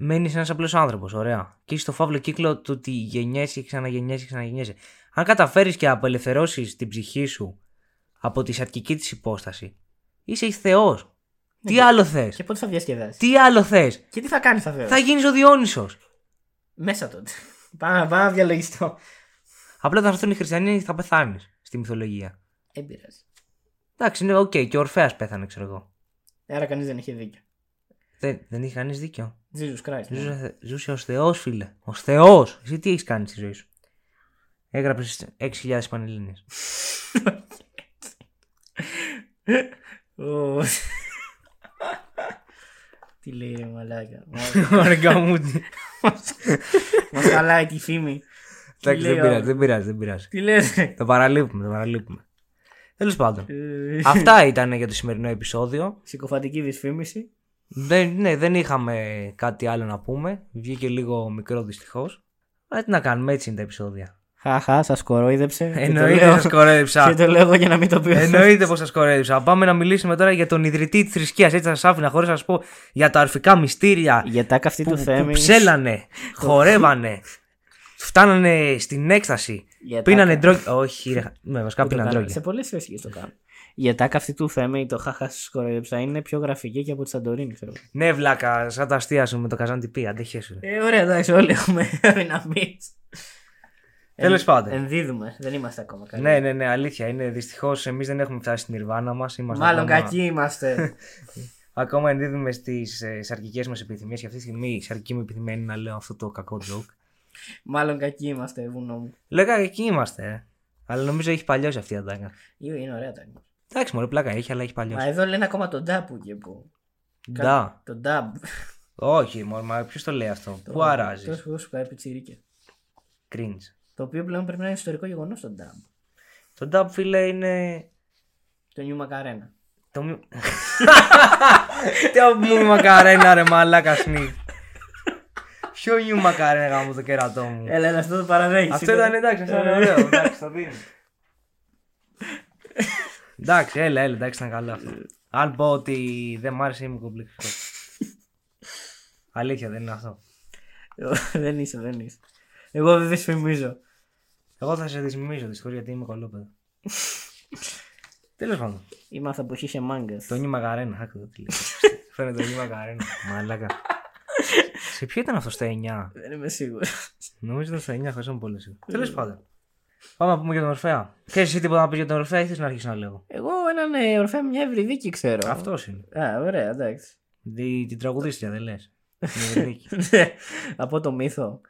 Speaker 1: μένεις ένας απλός άνθρωπος. Ωραία. Και είσαι στο φαύλο κύκλο του ότι γεννιέσαι και ξαναγεννιέσαι και ξαναγεννιέσαι. Αν καταφέρεις και απελευθερώσεις την ψυχή σου από τη σαρκική της υπόσταση, είσαι Θεός. Τι άλλο θες;
Speaker 2: Και πότε θα διασκεδάσεις;
Speaker 1: Τι άλλο θες;
Speaker 2: Και τι θα κάνεις θα
Speaker 1: Θα γίνεις ο Διόνυσος.
Speaker 2: Μέσα τότε. Πάμε, πάμε να διαλογιστώ.
Speaker 1: Απλά θα έρθουν οι χριστιανοί και θα πεθάνεις στη μυθολογία.
Speaker 2: Δεν πειράζει.
Speaker 1: Εντάξει, είναι οκ. Και ο Ορφέας πέθανε, ξέρω εγώ.
Speaker 2: Άρα κανείς δεν είχε δίκιο.
Speaker 1: Δεν, δεν είχε κανείς δίκιο.
Speaker 2: Jesus Christ. ναι.
Speaker 1: Ζούσε, ζούσε ως Θεός, φίλε. Ω Θεός. Εσύ τι έχεις κάνει στη ζωή σου; Έγραψες 6.000 πανελλήνιες.
Speaker 2: Ω. Τι λέει ρε μαλάκα.
Speaker 1: Αργά μου. τι.
Speaker 2: Μας χαλάει τη φήμη.
Speaker 1: Εντάξει, δεν
Speaker 2: λέει,
Speaker 1: πειράζει,
Speaker 2: ο-
Speaker 1: δεν πειράζει, δεν πειράζει.
Speaker 2: Τι λες ρε.
Speaker 1: Το παραλείπουμε, το παραλείπουμε. Τέλος πάντων.
Speaker 2: Ε,
Speaker 1: Αυτά ήταν για το σημερινό επεισόδιο.
Speaker 2: Συκοφαντική δυσφήμιση.
Speaker 1: Δεν, ναι, δεν είχαμε κάτι άλλο να πούμε. Βγήκε λίγο μικρό δυστυχώς. Αλλά τι να κάνουμε, έτσι είναι τα επεισόδια.
Speaker 2: Χαχά, σας κορόιδεψε. Και το
Speaker 1: Εννοείται
Speaker 2: λέω-
Speaker 1: σας κορέδεψα.
Speaker 2: Και το λέω εγώ για να μην το πει. ο
Speaker 1: Εννοείται πως σας κορέδεψα. Πάμε να μιλήσουμε τώρα για τον ιδρυτή της θρησκείας. Έτσι θα σας άφηνα χωρίς να σας πω για τα αρφικά μυστήρια
Speaker 2: Για τα καυτή
Speaker 1: που,
Speaker 2: του
Speaker 1: που
Speaker 2: Θέμη.
Speaker 1: ψέλανε, χορεύανε, φτάνανε στην έκσταση.
Speaker 2: Για
Speaker 1: Πίνανε
Speaker 2: τα-
Speaker 1: ντρόγκι. Όχι, ρε, με βασικά
Speaker 2: που το
Speaker 1: πίνανε
Speaker 2: κάνουν.
Speaker 1: ντρόγκι.
Speaker 2: Σε πολλές θρησκείες το κάνουν. Η ατάκα αυτή του Θέμη, το χαχά σα κοροϊδέψα, είναι πιο γραφική και από τη Σαντορίνη, ξέρω. εγώ.
Speaker 1: Ναι, βλάκα, σαν τα αστεία σου με το καζάντι πει, αντέχεσαι.
Speaker 2: Ε, ωραία, εντάξει, όλοι έχουμε δυναμίε.
Speaker 1: Τέλος πάντων.
Speaker 2: Ενδίδουμε, δεν είμαστε ακόμα καλοί.
Speaker 1: Ναι, ναι, ναι, αλήθεια είναι. Δυστυχώς εμείς δεν έχουμε φτάσει στην Ιρβάνα μας.
Speaker 2: Μάλλον κακοί είμαστε.
Speaker 1: Ακόμα ενδίδουμε στις ε, σαρκικέ μας επιθυμίες και αυτή τη στιγμή η σαρκική μου επιθυμία είναι να λέω αυτό το κακό joke.
Speaker 2: Μάλλον κακοί είμαστε, βουνό μου.
Speaker 1: Λέγα εκεί είμαστε, ε. Αλλά νομίζω έχει παλιώσει αυτή η αντάκα.
Speaker 2: Ιο, Είναι ωραία τα νιώθω.
Speaker 1: Εντάξει, μωρέ, πλάκα έχει, αλλά έχει
Speaker 2: Μα
Speaker 1: παλιώσει.
Speaker 2: εδώ λένε ακόμα τον ντάπου και που.
Speaker 1: Ντα.
Speaker 2: Τον ντάμπ.
Speaker 1: Όχι, μωρέ, μα ποιος το λέει αυτό; Πού αράζεις;
Speaker 2: Τόσο εγώ σου κάνει πιτσιρίκια.
Speaker 1: Cringe.
Speaker 2: Το οποίο πλέον πρέπει να είναι ιστορικό γεγονός τον ντάμπ.
Speaker 1: Το dub, φίλε, είναι.
Speaker 2: Το νιου μακαρένα.
Speaker 1: Το μη- Τι μου μακαρένα ρε μαλάκα σνίφ. Ποιο νιου μακαρένα γάμο το κερατό μου.
Speaker 2: Έλα, έλα, αυτό το παραδέχει.
Speaker 1: Αυτό ήταν εντάξει, αυτό ήταν ωραίο. Εντάξει, το δίνω. Εντάξει, έλα, έλα, εντάξει, ήταν καλό αυτό. Αν πω ότι δεν μ' άρεσε είμαι κομπλεξικό. Αλήθεια, δεν είναι αυτό.
Speaker 2: δεν είσαι, δεν είσαι. Εγώ δεν δυσφημίζω.
Speaker 1: Εγώ θα σε δυσμιμήσω δυστυχώ γιατί είμαι κολόπεδο. Τέλος πάντων.
Speaker 2: Είμαι αυτά που είχε μάγκας.
Speaker 1: Το νι Μαγαρένα. Άκου εδώ τι λέει. Φαίνεται το νι Μαγαρένα. Μαλάκα. Σε ποιο ήταν αυτό στα 9.
Speaker 2: Δεν είμαι σίγουρος.
Speaker 1: Νομίζω ήταν στα 9, χωρίς πολύ σίγουρος. Τέλος πάντων. Πάμε να πούμε για τον Ορφέα. Ξέρεις εσύ τίποτα να πεις για τον Ορφέα ή θες να αρχίσεις να λέω;
Speaker 2: Εγώ έναν ε, ορφέα μια ευρυδίκη ξέρω.
Speaker 1: Αυτός είναι.
Speaker 2: Α, ωραία, εντάξει.
Speaker 1: Δι, την τραγουδίστρια δεν λες.
Speaker 2: Ναι, Από το μύθο.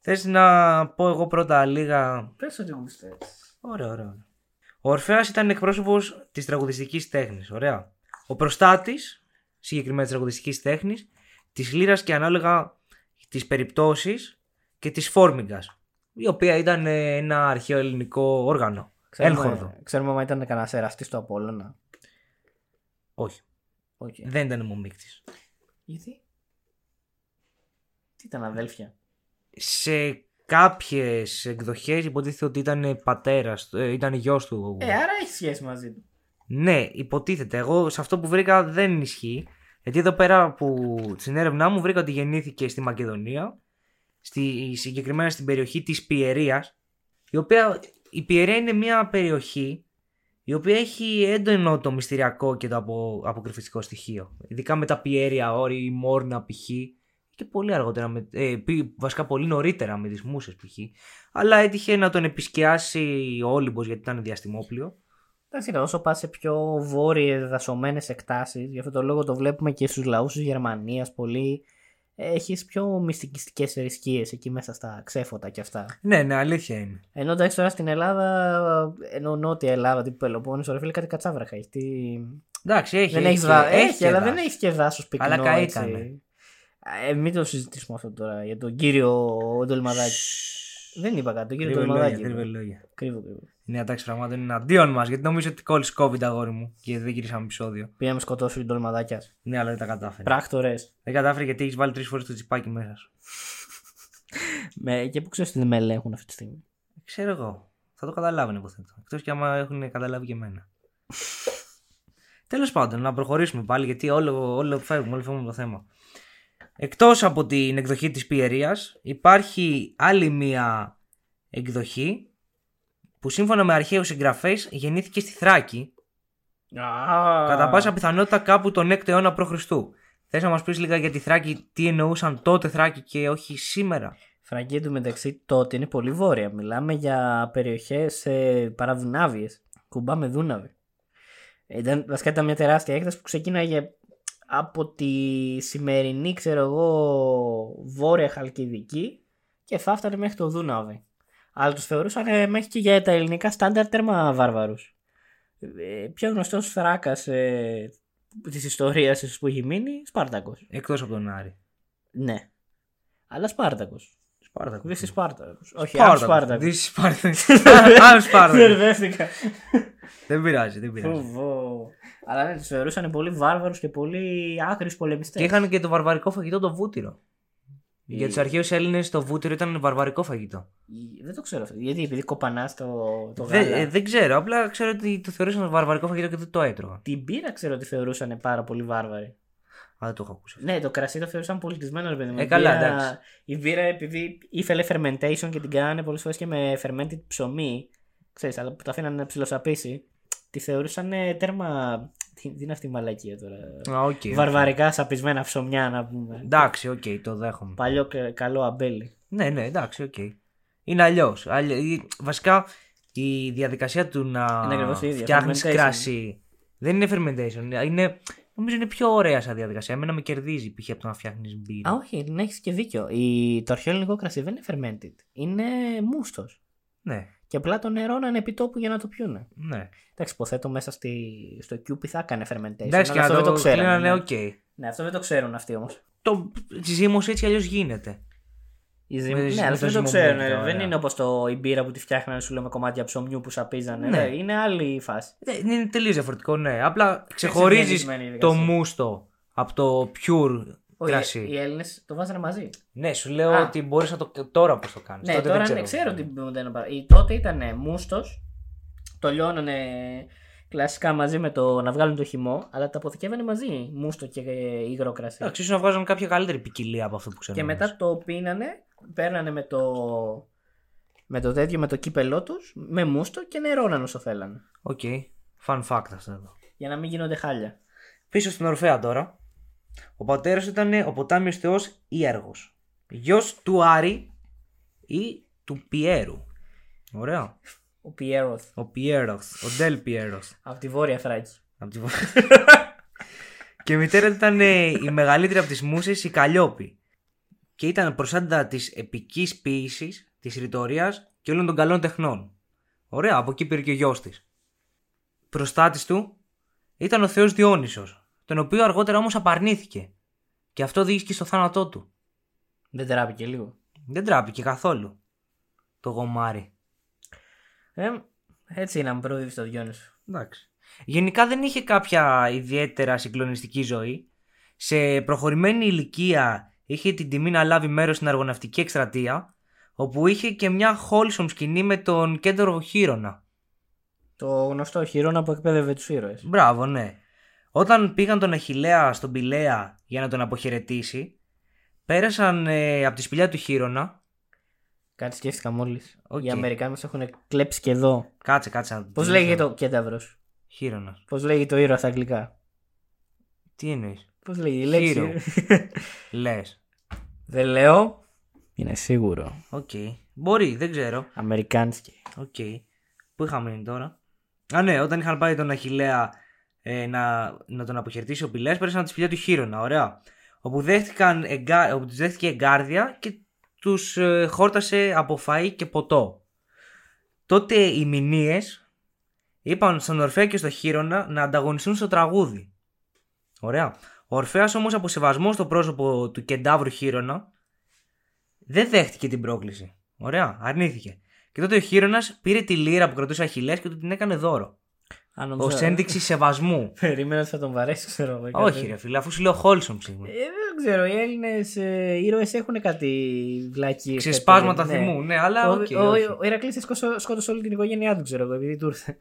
Speaker 1: Θες να πω εγώ πρώτα λίγα;
Speaker 2: Πες ότι γουστέ.
Speaker 1: Ωραία, ωραία. ωραία. Ο Ορφαίας ήταν εκπρόσωπος της τραγουδιστικής τέχνης. Ωραία. Ο προστάτης συγκεκριμένα της τραγουδιστικής τέχνης, της λύρας και ανάλογα τι περιπτώσεις και της φόρμιγγα. Η οποία ήταν ε, ένα αρχαίο ελληνικό όργανο. Έλχορδο.
Speaker 2: Ξέρουμε, ξέρουμε αν ήταν κανένας εραστής στο Απόλλωνα.
Speaker 1: Όχι.
Speaker 2: Όχι.
Speaker 1: Δεν ήταν μομίκτης.
Speaker 2: Γιατί; Τι ήταν αδέλφια;
Speaker 1: Σε κάποιες εκδοχές υποτίθεται ότι ήταν πατέρας, ήταν γιος του.
Speaker 2: Ε, άρα έχει σχέση μαζί του.
Speaker 1: Ναι, υποτίθεται. Εγώ σε αυτό που βρήκα δεν ισχύει. Γιατί εδώ πέρα που στην έρευνά μου βρήκα ότι γεννήθηκε στη Μακεδονία, στη, συγκεκριμένα στην περιοχή της Πιερίας, η οποία η Πιερία είναι μια περιοχή η οποία έχει έντονο το μυστηριακό και το απο, αποκρυφιστικό στοιχείο. Ειδικά με τα Πιέρια, όρη, η Μόρνα π.χ. και πολύ αργότερα, με, ε, πι- βασικά πολύ νωρίτερα με τις Μούσες π.χ. Αλλά έτυχε να τον επισκιάσει ο Όλυμπος γιατί ήταν διαστημόπλιο.
Speaker 2: Εντάξει, ρε, όσο πας σε πιο βόρειες δασωμένες εκτάσεις, γι' αυτό το λόγο το βλέπουμε και στους λαούς της Γερμανίας πολύ. Έχεις πιο μυστικιστικές θρησκείες εκεί μέσα στα ξέφωτα και αυτά.
Speaker 1: Ναι, ναι, αλήθεια είναι.
Speaker 2: Ενώ εντάξει τώρα στην Ελλάδα, ενώ νότια Ελλάδα, τύπου Πελοπόννησο, ρε φίλε κάτι κατσάβραχα έχει. Τι...
Speaker 1: Εντάξει, έχει.
Speaker 2: δεν έχεις
Speaker 1: και-
Speaker 2: δα... έχει,
Speaker 1: και
Speaker 2: αλλά
Speaker 1: δάση.
Speaker 2: δεν έχει και δάσος πυκνό.
Speaker 1: Αλλά
Speaker 2: έτσι.
Speaker 1: καήκανε.
Speaker 2: Ε, μην το συζητήσουμε αυτό τώρα για τον κύριο Ντολμαδάκη. Δεν είπα κάτι, τον κύριο
Speaker 1: Κρύβε λόγια,
Speaker 2: Ντολμαδάκη.
Speaker 1: κρύβε λόγια.
Speaker 2: Κρύβω, κρύβω.
Speaker 1: Η νέα τάξη πραγμάτων είναι εναντίον μας γιατί νομίζω ότι κόλλησε COVID αγόρι μου και δεν γυρίσαμε επεισόδιο.
Speaker 2: Πήγαμε σκοτώσει τον Ντολμαδάκια.
Speaker 1: Ναι, αλλά δεν τα κατάφερε.
Speaker 2: Πράκτορες.
Speaker 1: Δεν κατάφερε γιατί έχεις βάλει τρεις φορές το τσιπάκι μέσα σου.
Speaker 2: Με... Και που ξέρεις ότι δεν με ελέγχουν αυτή τη στιγμή.
Speaker 1: Ξέρω εγώ. Θα το καταλάβουν υποθέτω. Εκτός και άμα έχουν καταλάβει και εμένα. Τέλος πάντων, να προχωρήσουμε πάλι γιατί όλο, όλο φεύγουμε, όλο φεύγουμε από το θέμα. Εκτός από την εκδοχή της Πιερίας, υπάρχει άλλη μία εκδοχή που σύμφωνα με αρχαίους συγγραφέ γεννήθηκε στη Θράκη Κατά πάσα πιθανότητα κάπου τον 6ο αιώνα π.Χ. Θες να μας πεις λίγα για τη Θράκη, τι εννοούσαν τότε Θράκη και όχι σήμερα;
Speaker 2: Φραγκή εντωμεταξύ τότε είναι πολύ βόρεια. Μιλάμε για περιοχές ε, παραδουνάβιες. Κουμπά με δούναβη. Ήταν, βασικά ήταν μια τεράστια έκταση που ξεκίναγε από τη σημερινή, ξέρω εγώ, βόρεια Χαλκιδική και θα έφτανε μέχρι το Δούναβι. Αλλά τους θεωρούσαν ε, μέχρι και για τα ελληνικά στάνταρ τέρμα βάρβαρους. Ε, πιο γνωστός θράκας ε, της ιστορίας ίσως που έχει μείνει, Σπάρτακος.
Speaker 1: Εκτός από τον Άρη.
Speaker 2: Ναι. Αλλά Σπάρτακος.
Speaker 1: Σπάρτακο.
Speaker 2: This is Σπάρτακος. Όχι, I'm Σπάρτακος.
Speaker 1: This is Spartacus. I'm Spartacus.
Speaker 2: Μπερδεύτηκα.
Speaker 1: δεν πειράζει, δεν πειράζει.
Speaker 2: Φοβό. Αλλά ναι, τους θεωρούσαν πολύ βάρβαρους και πολύ άκρης πολεμιστές.
Speaker 1: και είχαν και το βαρβαρικό φαγητό το βούτυρο. Για τους αρχαίους Έλληνες το βούτυρο ήταν βαρβαρικό φαγητό.
Speaker 2: Δεν το ξέρω αυτό. Γιατί επειδή κοπανάς το, το
Speaker 1: Δε-
Speaker 2: γάλα.
Speaker 1: ε, δεν ξέρω, απλά ξέρω ότι το θεωρούσαν βαρβαρικό φαγητό και δεν το έτρωγαν.
Speaker 2: Την μπύρα ξέρω ότι θεωρούσαν πάρα πολύ βάρβαρη.
Speaker 1: Α, δεν το έχω ακούσει.
Speaker 2: Ναι, το κρασί το θεωρούσαν πολιτισμένο, ρε παιδί μου.
Speaker 1: Ε,
Speaker 2: Η
Speaker 1: καλά,
Speaker 2: μπύρα-
Speaker 1: εντάξει.
Speaker 2: Η μπύρα επειδή ήθελε fermentation και την κάνανε πολλές φορές και με fermented ψωμί, ξέρεις, αλλά που το αφήνανε να ψιλοσαπίσει, τη θεωρούσαν ε, τέρμα. Τι, τι είναι αυτή η μαλακία τώρα;
Speaker 1: Α, οκ.
Speaker 2: Βαρβαρικά σαπισμένα ψωμιά να πούμε.
Speaker 1: Εντάξει, οκ, το δέχομαι.
Speaker 2: Παλιό και καλό αμπέλι.
Speaker 1: Ναι, ναι, εντάξει, οκ. Είναι αλλιώς. Βασικά η διαδικασία του να
Speaker 2: Είναι ακριβώς η ίδια,
Speaker 1: φτιάχνεις
Speaker 2: fermentation.
Speaker 1: κρασί δεν είναι fermentation. Είναι, νομίζω είναι πιο ωραία σαν διαδικασία. Εμένα με κερδίζει π.χ. από το να φτιάχνεις μπύρα.
Speaker 2: Α, όχι, δεν έχεις και δίκιο. Η... Το αρχαίο ελληνικό κρασί δεν είναι fermented. Είναι μούστο.
Speaker 1: Ναι,
Speaker 2: Και απλά το νερώνανε επί τόπου για να το πιούνε.
Speaker 1: ναι.
Speaker 2: Εντάξει, υποθέτω μέσα στη... στο κιούπι θα έκανε fermentation.
Speaker 1: Εντάξει, και
Speaker 2: αλλά
Speaker 1: να
Speaker 2: αυτό
Speaker 1: το,
Speaker 2: δεν το ξέρανε.
Speaker 1: κλείνανε,
Speaker 2: ναι.
Speaker 1: οκ.
Speaker 2: ναι, αυτό δεν το ξέρουν αυτοί όμως.
Speaker 1: Το ζύμος έτσι αλλιώς γίνεται.
Speaker 2: Η ζυμ...
Speaker 1: Με-
Speaker 2: Ναι,
Speaker 1: μες
Speaker 2: αλλά
Speaker 1: το
Speaker 2: αυτό δεν το
Speaker 1: ζυμωμένο
Speaker 2: ξέρουν.
Speaker 1: τώρα.
Speaker 2: Δεν είναι όπως το η μπύρα που τη φτιάχνανε σου λέμε κομμάτια ψωμιού που σαπίζανε.
Speaker 1: Ναι.
Speaker 2: Ναι. Είναι άλλη η φάση.
Speaker 1: Δεν- Είναι τελείως διαφορετικό, ναι. Απλά ξεχωρίζεις
Speaker 2: συνδυασμένη η
Speaker 1: το
Speaker 2: διαδικασία.
Speaker 1: μούστο από το pure
Speaker 2: Όχι,
Speaker 1: κρασί.
Speaker 2: οι Έλληνες το βάζανε μαζί.
Speaker 1: Ναι, σου λέω
Speaker 2: Α.
Speaker 1: ότι μπορείς να το. Τώρα πώς το κάνεις.
Speaker 2: Ναι, τώρα ναι, ξέρω ότι δεν παρα- η- Τότε ήταν μούστο, το λιώνανε Κλασικά μαζί με το να βγάλουν το χυμό, αλλά τα αποθηκεύανε μαζί. Μούστο και ε, υγρό κρασί.
Speaker 1: Εντάξει, ίσως να βγάζουν κάποια καλύτερη ποικιλία από αυτό που ξέρω.
Speaker 2: Και μετά το πίνανε, παίρνανε με το, με το τέτοιο, με το κύπελό τους, με μούστο και νερώναν όσο θέλανε.
Speaker 1: Οκ. Fun fact αυτό εδώ.
Speaker 2: Για να μην γίνονται χάλια.
Speaker 1: Πίσω στον Ορφέα τώρα. Ο πατέρας ήταν ο ποτάμιος θεός Οίαγρος. Γιος του Άρη ή του Πιέρου. Ωραία.
Speaker 2: Ο Πιέροθ.
Speaker 1: Ο Πιέροθ. Ο Ντέλ Πιέροθ.
Speaker 2: Από τη Βόρεια Θράκη.
Speaker 1: Από τη... και η μητέρα του ήταν ε, η μεγαλύτερη από τις μουσες η Καλλιόπη. Και ήταν προσάντα της επικής ποίησης, της ρητορίας και όλων των καλών τεχνών. Ωραία, από εκεί πήρε και ο γιος της. Προστάτης του ήταν ο θεός Διόνυσος, τον οποίο αργότερα όμως απαρνήθηκε. Και αυτό οδήγησε στο θάνατό του.
Speaker 2: Δεν τράπηκε λίγο.
Speaker 1: Δεν τράπηκε καθόλου. Το γομάρι.
Speaker 2: Ε, έτσι είναι, αν προοδεύεις το Διόνυσο.
Speaker 1: Εντάξει. Γενικά δεν είχε κάποια ιδιαίτερα συγκλονιστική ζωή. Σε προχωρημένη ηλικία είχε την τιμή να λάβει μέρος στην αργοναυτική εκστρατεία, όπου είχε και μια wholesome σκηνή με τον κέντρο Χείρονα.
Speaker 2: Το γνωστό χείρονα που εκπαίδευε τους ήρωες.
Speaker 1: Μπράβο, ναι. Όταν πήγαν τον Αχιλέα στον Πηλαία για να τον αποχαιρετήσει, πέρασαν ε, από τη σπηλιά του Χείρονα.
Speaker 2: Κάτι σκέφτηκα μόλις.
Speaker 1: Οκ.
Speaker 2: Οι Αμερικάνοι μας έχουν κλέψει και εδώ.
Speaker 1: Κάτσε, κάτσε να
Speaker 2: Πώς λέγεται το κένταυρος;
Speaker 1: Χείρονας.
Speaker 2: Πώς λέγεται το ήρωα στα αγγλικά;
Speaker 1: Τι εννοείς;
Speaker 2: Πώς λέγεται η λέξη;
Speaker 1: Hero. Λες.
Speaker 2: Δεν λέω. Είναι σίγουρο.
Speaker 1: Οκ. Μπορεί, δεν ξέρω.
Speaker 2: Αμερικάνσκι.
Speaker 1: Οκ. Πού είχαμε μείνει τώρα; Α, ναι, όταν είχαν πάει τον Αχηλέα ε, να, να τον αποχαιρετήσει ο Πηλέας, πέρασαν από τη σπηλιά του Χείρονα. Ωραία. Όπου, δέχτηκαν εγκα... όπου τους δέχτηκε εγκάρδια και τους ε, χόρτασε από φαΐ και ποτό. Τότε οι μηνύες είπαν στον Ορφέα και στο Χείρονα να ανταγωνιστούν στο τραγούδι. Ωραία. Ο Ορφέας όμως από σεβασμό στο πρόσωπο του κεντάβρου Χείρονα δεν δέχτηκε την πρόκληση. Ωραία, αρνήθηκε. Και τότε ο Χείρονας πήρε τη λύρα που κρατούσε ο Αχιλέας και του την έκανε δώρο.
Speaker 2: Αν
Speaker 1: Ω
Speaker 2: νόμιζα-
Speaker 1: ένδειξη σεβασμού.
Speaker 2: Περίμενα ότι θα τον βαρέσει, ξέρω εγώ. ή κάτι
Speaker 1: Όχι,
Speaker 2: τέτοιο.
Speaker 1: ρε φίλε, αφού σου λέω wholesome σήμερα.
Speaker 2: Ε, δεν ξέρω, οι Έλληνες ε, ήρωες έχουν κάτι βλακίες.
Speaker 1: Ξεσπάσματα θυμού, ναι, αλλά
Speaker 2: Ο,
Speaker 1: οκ.
Speaker 2: ο,
Speaker 1: όχι.
Speaker 2: ο Ηρακλής σκότωσε, σκότωσε όλη την οικογένειά του, ξέρω εγώ, επειδή του ήρθε.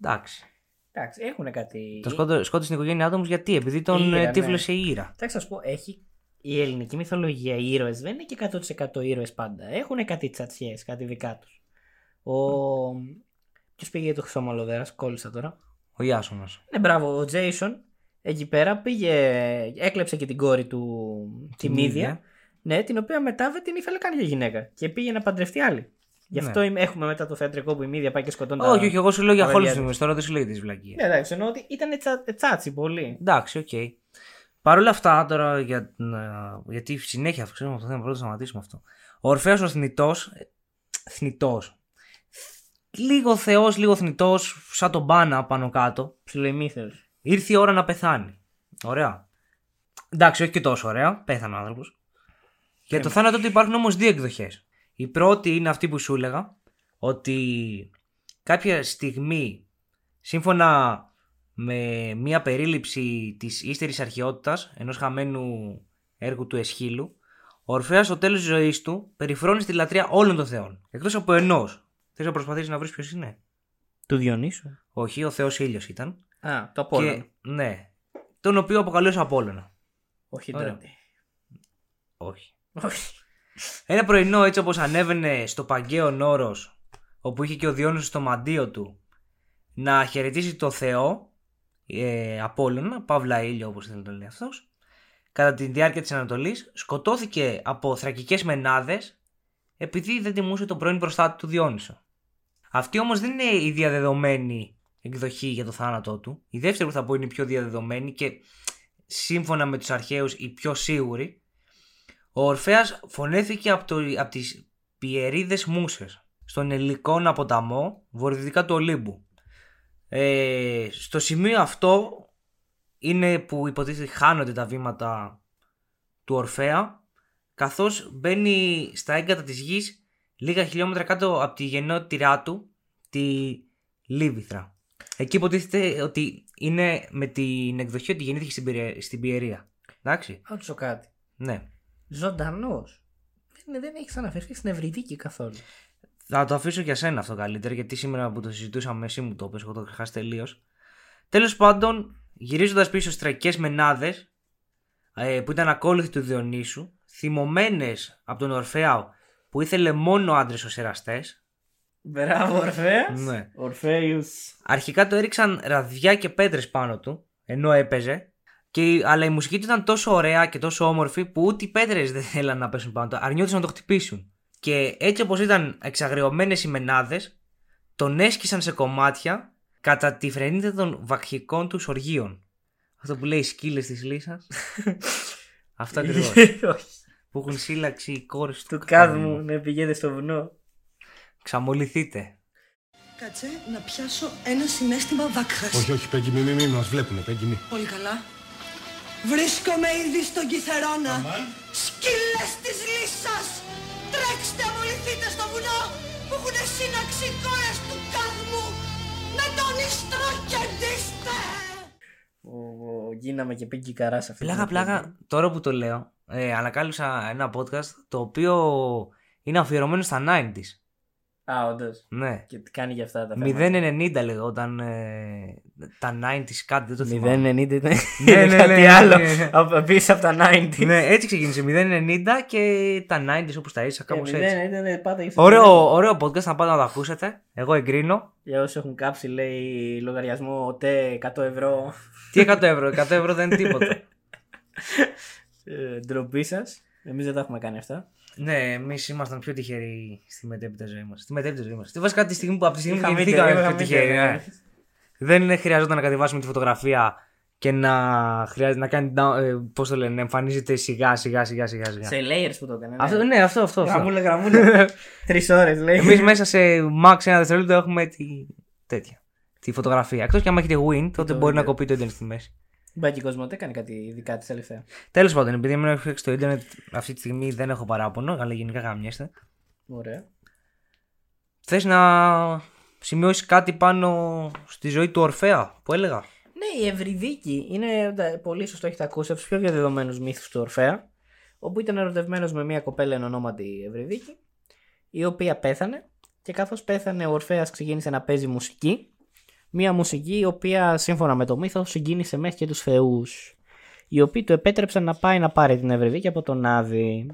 Speaker 1: Εντάξει.
Speaker 2: Εντάξει, έχουν κάτι.
Speaker 1: Το σκότω- σκότωσε την οικογένειά του όμως γιατί, επειδή τον
Speaker 2: Ήρα,
Speaker 1: ε,
Speaker 2: ναι.
Speaker 1: τύφλωσε η Ήρα.
Speaker 2: Εντάξει, θα σου πω, έχει η ελληνική μυθολογία, οι ήρωες δεν είναι και 100% ήρωες πάντα. Έχουν κάτι τσατσιές, κάτι δικά τους. Ο. Ποιος πήγε για το χρυσόμαλλο δέρας, κόλλησα τώρα.
Speaker 1: Ο Ιάσονας.
Speaker 2: Ναι, μπράβο, ο Jason εκεί πέρα πήγε, έκλεψε και την κόρη του, τη
Speaker 1: Την
Speaker 2: Μήδεια.
Speaker 1: ίδια.
Speaker 2: Ναι, την οποία μετά δεν την ήθελε καν για γυναίκα. Και πήγε να παντρευτεί άλλη. Γι'
Speaker 1: Ναι.
Speaker 2: αυτό είμαι- έχουμε μετά το θεατρικό που η Μήδεια πάει και σκοτώνει τα-
Speaker 1: Όχι, όχι, εγώ σου λέω για
Speaker 2: τα
Speaker 1: wholesome
Speaker 2: παιδιά
Speaker 1: στιγμές, τώρα δεν σου λέω τις βλακίες.
Speaker 2: Ναι, εντάξει, εννοώ ότι ήταν τσα, τσάτσι πολύ.
Speaker 1: Εντάξει, οκ. Παρ' όλα αυτά, τώρα για, να- γιατί συνέχεια ξεφεύγουμε από αυτό το θέμα, πρώτα σταματήσουμε αυτό. Ο Ορφέας ο θνητός, ε, θνητός, λίγο θεός, λίγο θνητός, σαν τον Μπάνα πάνω κάτω,
Speaker 2: Ψιλοημίθεο.
Speaker 1: ήρθε η ώρα να πεθάνει. Ωραία. Εντάξει, όχι και τόσο ωραία, πέθανε ο άνθρωπος. Για το θάνατο του υπάρχουν όμως δύο εκδοχές. Η πρώτη είναι αυτή που σου έλεγα, ότι κάποια στιγμή, σύμφωνα με μία περίληψη της ύστερης αρχαιότητας, ενός χαμένου έργου του Εσχύλου, ο Ορφέας στο τέλος της ζωής του περιφρόνει στη λατρεία όλων των θεών, εκτός από ενός. Θες να προσπαθήσεις να βρεις ποιος είναι;
Speaker 2: Του Διονύσου.
Speaker 1: Όχι, ο Θεός Ήλιος ήταν.
Speaker 2: Α, το Απόλλωνα.
Speaker 1: Και, ναι, τον οποίο αποκαλούσε Απόλλωνα.
Speaker 2: Όχι,
Speaker 1: Ωραία.
Speaker 2: ντροπή.
Speaker 1: Όχι.
Speaker 2: Όχι.
Speaker 1: Ένα πρωινό έτσι όπως ανέβαινε στο Παγκαίο Όρος όπου είχε και ο Διόνυσος στο μαντίο του να χαιρετήσει το Θεό ε, Απόλλωνα, Παύλα Ήλιο όπως θέλει να το λέει αυτός κατά τη διάρκεια της Ανατολής σκοτώθηκε από θρακικές μενάδες επειδή δεν τιμούσε τον πρώην προστάτη του Διόνυσο. Αυτή όμως δεν είναι η διαδεδομένη εκδοχή για το θάνατό του. Η δεύτερη που θα πω είναι η πιο διαδεδομένη και σύμφωνα με τους αρχαίους η πιο σίγουρη ο Ορφέας φωνέθηκε από, το, από τις πιερίδες Μούσες στον Ελικόνα ποταμό βορειοδυτικά του Ολύμπου. Ε, στο σημείο αυτό είναι που υποτίθεται χάνονται τα βήματα του Ορφέα καθώς μπαίνει στα έγκατα της γης λίγα χιλιόμετρα κάτω από τη γεννότητά του τη Λίβυθρα. Εκεί υποτίθεται ότι είναι με την εκδοχή ότι γεννήθηκε στην, Πιερε- στην Πιερία. Εντάξει.
Speaker 2: Να ρωτήσω κάτι.
Speaker 1: Ναι.
Speaker 2: Ζωντανός. Δεν, δεν έχει αναφερθεί στην Ευρυδίκη καθόλου.
Speaker 1: Θα το αφήσω για σένα αυτό καλύτερα, γιατί σήμερα που το συζητούσαμε, εσύ μου το είπες, εγώ το είχα χάσει τελείως. Τέλος πάντων, γυρίζοντας πίσω στις τραγικές μενάδες ε, που ήταν ακόλουθοι του Διονύσου, θυμωμένες από τον Ορφέα που ήθελε μόνο άντρες ως εραστές.
Speaker 2: Μπράβο, Ορφέας.
Speaker 1: Ναι.
Speaker 2: Ορφέους.
Speaker 1: Αρχικά το έριξαν ραδιά και πέτρες πάνω του, ενώ έπαιζε. Και, αλλά η μουσική του ήταν τόσο ωραία και τόσο όμορφη που ούτε οι πέτρες δεν θέλαν να πέσουν πάνω του. Αρνιόντουσαν να το χτυπήσουν. Και έτσι όπως ήταν εξαγριωμένες οι μενάδες, τον έσκησαν σε κομμάτια κατά τη φρενίδα των βαχικών του οργείων. Αυτό που λέει σκύλες της λύσας. Αυτό ακριβώς.
Speaker 2: Όχι.
Speaker 1: που έχουν σύλλαξη οι κόρες του,
Speaker 2: Του κάδμου να πηγαίνετε στο βουνό.
Speaker 1: Ξαμολυθείτε.
Speaker 3: Κάτσε να πιάσω ένα συνέστημα βάκχας.
Speaker 4: Όχι, όχι, Πέγγι, μη, μη, μη, μας βλέπουνε, Πέγγι, μη.
Speaker 3: Πολύ καλά. Βρίσκομαι ήδη στον Κιθερώνα. Σκύλες της λύσας! Τρέξτε, αμολυθείτε στο βουνό που έχουν σύναξη οι κόρες του κάδμου. Να τον ιστροκεντήστε!
Speaker 2: Ο, ο, γίναμε και πήγε καράς σε αυτή
Speaker 1: Πλάκα,
Speaker 2: την
Speaker 1: πλάκα, τώρα που το λέω, ε, ανακάλυψα ένα podcast το οποίο είναι αφιερωμένο στα 90s.
Speaker 2: Α, όντως.
Speaker 1: Ναι.
Speaker 2: Και τι κάνει για αυτά τα θέματα;
Speaker 1: 090 λεγόταν ε, τα 90s κάτι, δεν το θυμάμαι.
Speaker 2: 090 ήταν
Speaker 1: Ναι, ναι,
Speaker 2: κάτι
Speaker 1: ναι,
Speaker 2: άλλο.
Speaker 1: ναι.
Speaker 2: Από- Πίσω από τα 90.
Speaker 1: ναι, έτσι ξεκίνησε. 090 και τα 90s όπως τα ίσα, κάπως έτσι.
Speaker 2: 090 ήταν πάντα ήρθε.
Speaker 1: Ωραίο, ωραίο podcast να πάτε να το ακούσετε. Εγώ εγκρίνω.
Speaker 2: Για όσους έχουν κάψει, λέει λογαριασμό ΤΕ 100 ευρώ.
Speaker 1: Τι 100 ευρώ, 100 ευρώ δεν είναι τίποτα.
Speaker 2: Ε, Ντροπή σας. Εμείς δεν τα έχουμε κάνει αυτά.
Speaker 1: Ναι, εμείς ήμασταν πιο τυχεροί στη μετέπειτα ζωή μας. Στη μετέπειτα ζωή μας. Τι βασικά τη στιγμή που από τη στιγμή που
Speaker 2: Είχαμε
Speaker 1: γεννηθήκαμε
Speaker 2: είτε-
Speaker 1: πιο
Speaker 2: είχαμε
Speaker 1: τυχεροί.
Speaker 2: είτε-
Speaker 1: ναι. Δεν χρειαζόταν να κατεβάσουμε τη φωτογραφία και να, χρειάζεται να κάνει. down- Ε, Πώς το λένε, να εμφανίζεται σιγά σιγά σιγά σιγά. σιγά.
Speaker 2: Σε layers που το έκανε.
Speaker 1: Αυτό, ναι, αυτό, αυτό. αυτό.
Speaker 2: Γραμμούλα, γραμμούλα. Τρεις ώρες λέει.
Speaker 1: Εμείς μέσα σε max ένα δευτερόλεπτο έχουμε τη... τέτοια. Τη φωτογραφία. Εκτός και αν έχετε win, τότε
Speaker 2: το
Speaker 1: μπορεί να
Speaker 2: βίντεο.
Speaker 1: κοπεί το ίντερνετ στη μέση.
Speaker 2: Μπάκι Κοσμοτέ κάνει κάτι ειδικά της τελευταία;
Speaker 1: Τέλος πάντων, επειδή έμενα έχω το ίντερνετ αυτή τη στιγμή δεν έχω παράπονο, αλλά γενικά γαμιέστε.
Speaker 2: Ωραία.
Speaker 1: Θες να σημειώσεις κάτι πάνω στη ζωή του Ορφέα που έλεγα;
Speaker 2: Ναι, η Ευρυδίκη είναι τα- πολύ σωστό, έχετε ακούσει από τους πιο διαδεδομένους μύθους του Ορφέα. Όπου ήταν ερωτευμένος με μια κοπέλα εν ονόματι Ευρυδίκη, η οποία πέθανε και καθώς πέθανε, ο Ορφέας ξεκίνησε να παίζει μουσική. Μια μουσική η οποία σύμφωνα με το μύθος συγκίνησε μέχρι και τους Θεούς. Οι οποίοι του επέτρεψαν να πάει να πάρει την Ευρυδίκη από τον Άδη.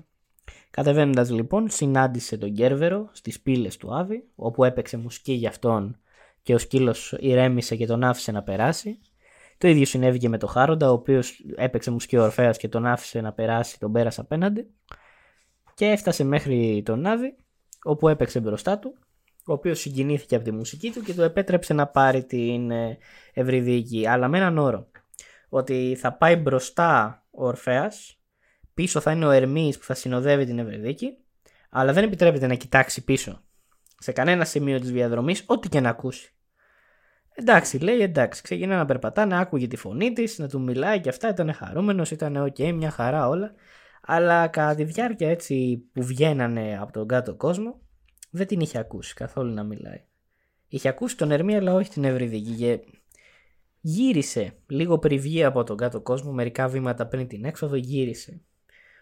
Speaker 2: Κατεβαίνοντας λοιπόν, συνάντησε τον Κέρβερο στις πύλες του Άδη, όπου έπαιξε μουσική για αυτόν και ο σκύλος ηρέμησε και τον άφησε να περάσει. Το ίδιο συνέβη και με τον Χάροντα, ο οποίος έπαιξε μουσική ο Ορφέας και τον άφησε να περάσει, τον πέρασε απέναντι. Και έφτασε μέχρι τον Άδη, όπου έπαιξε μπροστά του, ο οποίος συγκινήθηκε από τη μουσική του και του επέτρεψε να πάρει την ε, Ευρυδίκη. Αλλά με έναν όρο. Ότι θα πάει μπροστά ο Ορφέας, πίσω θα είναι ο Ερμής που θα συνοδεύει την Ευρυδίκη, αλλά δεν επιτρέπεται να κοιτάξει πίσω. Σε κανένα σημείο της διαδρομής, ό,τι και να ακούσει. Εντάξει, λέει εντάξει. Ξεκινά να περπατά, να άκουγε τη φωνή της, να του μιλάει και αυτά. Ήταν χαρούμενος, ήταν οκ, μια χαρά όλα. Αλλά κατά τη διάρκεια έτσι που βγαίνανε από τον κάτω κόσμο, δεν την είχε ακούσει καθόλου να μιλάει. Είχε ακούσει τον Ερμή, αλλά όχι την Ευρυδίκη. Και γύρισε λίγο πριν βγει από τον κάτω κόσμο, μερικά βήματα πριν την έξοδο, γύρισε.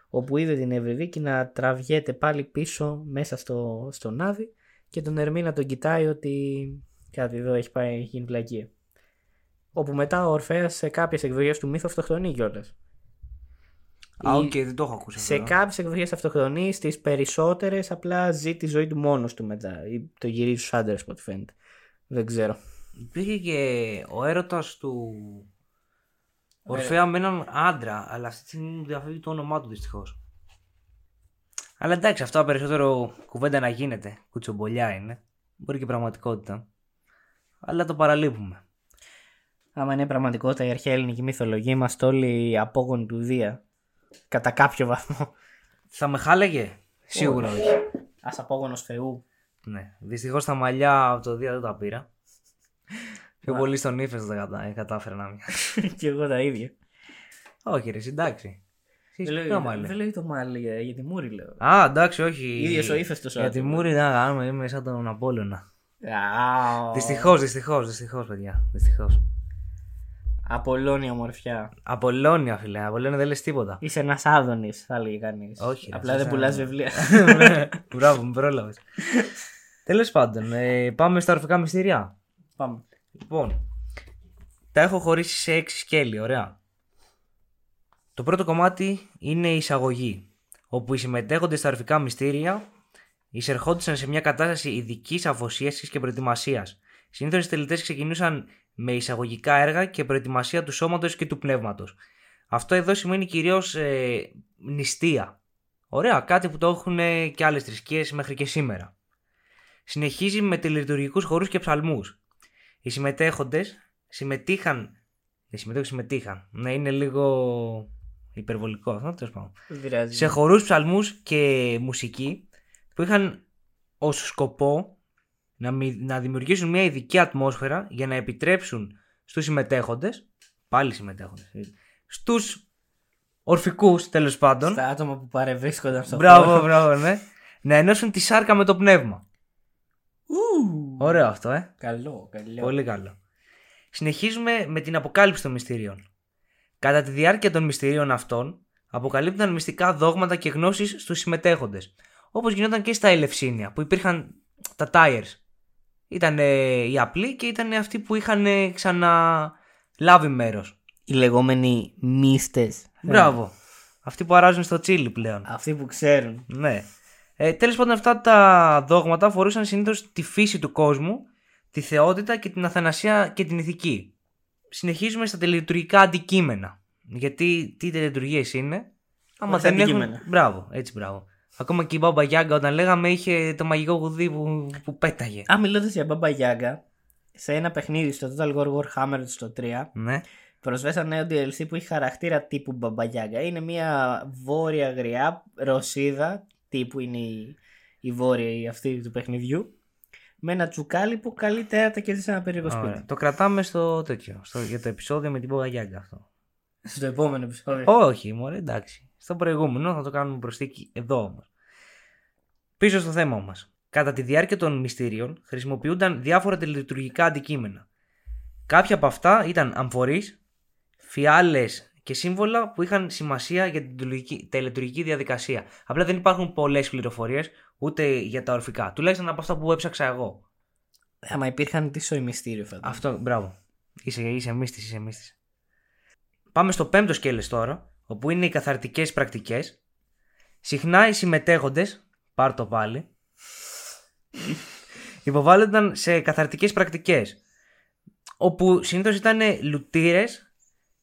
Speaker 2: Όπου είδε την Ευρυδίκη να τραβιέται πάλι πίσω μέσα στο, στον Άδη και τον Ερμή να τον κοιτάει ότι κάτι εδώ έχει πάει, έχει γίνει μαλακία. Όπου μετά ο Ορφέας σε κάποιες εκδοχές του μύθου αυτοκτονεί κιόλας.
Speaker 1: Α,
Speaker 2: Η-
Speaker 1: οκ, δεν το έχω ακούσει αυτό.
Speaker 2: Σε κάποιες εκδοχές αυτοκτονεί, στις περισσότερες απλά ζει τη ζωή του μόνος του μετά. Ή το γυρίζει στους άντρες από ό,τι φαίνεται. Δεν ξέρω.
Speaker 1: Υπήρχε και ο έρωτας του Ορφέα με έναν άντρα, αλλά αυτή τη στιγμή μου διαφεύγει το όνομά του δυστυχώς. Αλλά εντάξει, αυτά περισσότερο κουβέντα να γίνεται. Κουτσομπολιά είναι. Μπορεί και πραγματικότητα. Αλλά το παραλείπουμε.
Speaker 2: Άμα είναι πραγματικότητα η αρχαία ελληνική μυθολογία, είμαστε όλοι απόγονοι του Δία. Κατά κάποιο βαθμό.
Speaker 1: Θα με χάλεγε; Σίγουρα όχι.
Speaker 2: Α απόγονος Θεού.
Speaker 1: Ναι. Δυστυχώς τα μαλλιά από το Δία δεν τα πήρα. Πιο πολύ στον ύφεσο δεν κατα... κατάφερα να μην.
Speaker 2: και εγώ τα ίδια.
Speaker 1: όχι, ρε, εντάξει. Εσύ
Speaker 2: Δεν
Speaker 1: ποιο
Speaker 2: λέω,
Speaker 1: μαλλί;
Speaker 2: δεν λέω το μάλι για, για τη μούρη λέω.
Speaker 1: Α, εντάξει, όχι.
Speaker 2: Ίδιος ο ύφεστος ο
Speaker 1: Για τη
Speaker 2: άνθρωπος.
Speaker 1: Μούρη δεν κάνουμε, είμαι σαν τον Απόλλωνα.
Speaker 2: Αου.
Speaker 1: Δυστυχώς, δυστυχώς, δυστυχώς, παιδιά. Δυστυχώς.
Speaker 2: Απολώνει ομορφιά.
Speaker 1: Απολώνια, φίλε. Απολώνια δεν λες τίποτα.
Speaker 2: Είσαι ένας άδωνης, θα έλεγε κανείς.
Speaker 1: Όχι, ρε,
Speaker 2: Απλά
Speaker 1: είσαι
Speaker 2: δεν πουλάς
Speaker 1: ένα-
Speaker 2: βιβλία.
Speaker 1: Μπράβο, με πρόλαβες. Τέλος πάντων, ε, πάμε στα ορφικά μυστήρια.
Speaker 2: Πάμε.
Speaker 1: Λοιπόν, τα έχω χωρίσει σε έξι σκέλη, ωραία. Το πρώτο κομμάτι είναι η εισαγωγή, όπου οι συμμετέχοντες στα ορφικά μυστήρια εισερχόντουσαν σε μια κατάσταση ειδικής αφοσίασης και προετοιμασίας. Συνήθως οι τελετές ξεκινούσαν με εισαγωγικά έργα και προετοιμασία του σώματος και του πνεύματος. Αυτό εδώ σημαίνει κυρίως ε, νηστεία. Ωραία, κάτι που το έχουν ε, και άλλες θρησκείες μέχρι και σήμερα. Συνεχίζει με τελετουργικούς χορούς και ψαλμούς. Οι συμμετέχοντες συμμετείχαν. Δεν συμμετέχουν, συμμετείχαν. Ναι, είναι λίγο υπερβολικό αυτό, τέλος πάντων.
Speaker 2: Δεν πειράζει.
Speaker 1: Σε χορούς, ψαλμούς και μουσική που είχαν ως σκοπό να, μη- να δημιουργήσουν μια ειδική ατμόσφαιρα για να επιτρέψουν στους συμμετέχοντες, πάλι συμμετέχοντες, ε, στους ορφικούς τέλος πάντων,
Speaker 2: Στα άτομα που παρευρίσκονταν στο
Speaker 1: μπράβο,
Speaker 2: χώρο.
Speaker 1: μπράβο, ναι, να ενώσουν τη σάρκα με το πνεύμα.
Speaker 2: Ου,
Speaker 1: Ωραίο αυτό, ε.
Speaker 2: Καλό, καλό.
Speaker 1: Πολύ καλό. Συνεχίζουμε με την αποκάλυψη των μυστηρίων. Κατά τη διάρκεια των μυστηρίων αυτών, αποκαλύπτονταν μυστικά δόγματα και γνώσεις στους συμμετέχοντες. Όπως γινόταν και στα Ελευσίνια, που υπήρχαν τα tires. Ήταν οι απλοί και ήταν αυτοί που είχαν ε, ξαναλάβει μέρος.
Speaker 2: Οι λεγόμενοι μίστες.
Speaker 1: Μπράβο. Αυτοί που αράζουν στο τσίλι πλέον.
Speaker 2: Αυτοί που ξέρουν.
Speaker 1: Ναι. Ε, Τέλος πάντων, αυτά τα δόγματα αφορούσαν συνήθως τη φύση του κόσμου, τη θεότητα και την αθανασία και την ηθική. Συνεχίζουμε στα τελετουργικά αντικείμενα. Γιατί τι τελετουργίες είναι, άμα
Speaker 2: Όχι
Speaker 1: δεν έχουν.
Speaker 2: αντικείμενα.
Speaker 1: Μπράβο, έτσι μπράβο. Ακόμα και η Μπάμπα Γιάγκα όταν λέγαμε είχε το μαγικό γουδί που, που πέταγε.
Speaker 2: Α, μιλώντας για Μπαμπα Γιάγκα, σε ένα παιχνίδι στο Total War Warhammer στο 3,
Speaker 1: Ναι.
Speaker 2: προσθέσαν νέο DLC που έχει χαρακτήρα τύπου Μπαμπα Γιάγκα. Είναι μια βόρεια γριά ρωσίδα, τύπου είναι η, η βόρεια η αυτή του παιχνιδιού, με ένα τσουκάλι που καλεί τέρατα και ζει σε ένα περίεργο
Speaker 1: Ωραία.
Speaker 2: σπίτι.
Speaker 1: Το κρατάμε στο τέτοιο. Στο, για το επεισόδιο με την Μπάμπα Γιάγκα αυτό.
Speaker 2: Στο επόμενο επεισόδιο.
Speaker 1: Όχι, μωρέ, εντάξει. Στο προηγούμενο θα το κάνουμε προσθήκη εδώ όμως. Πίσω στο θέμα μας. Κατά τη διάρκεια των μυστήριων χρησιμοποιούνταν διάφορα τελετουργικά αντικείμενα. Κάποια από αυτά ήταν αμφορείς, φιάλες και σύμβολα που είχαν σημασία για την τελετουργική- τελετουργική διαδικασία. Απλά δεν υπάρχουν πολλές πληροφορίες ούτε για τα ορφικά. Τουλάχιστον από αυτά που έψαξα εγώ.
Speaker 2: Άμα υπήρχαν τι σοϊ μυστήριο φαντάζομαι.
Speaker 1: Αυτό, μπράβο. Είσαι, είσαι μύστης, είσαι μύστης. Πάμε στο πέμπτο σκέλες τώρα, όπου είναι οι καθαρτικές πρακτικές. Συχνά οι συμμετέχοντες, πάρ το πάλι, υποβάλλονταν σε καθαρτικές πρακτικές, όπου συνήθως ήταν λουτήρες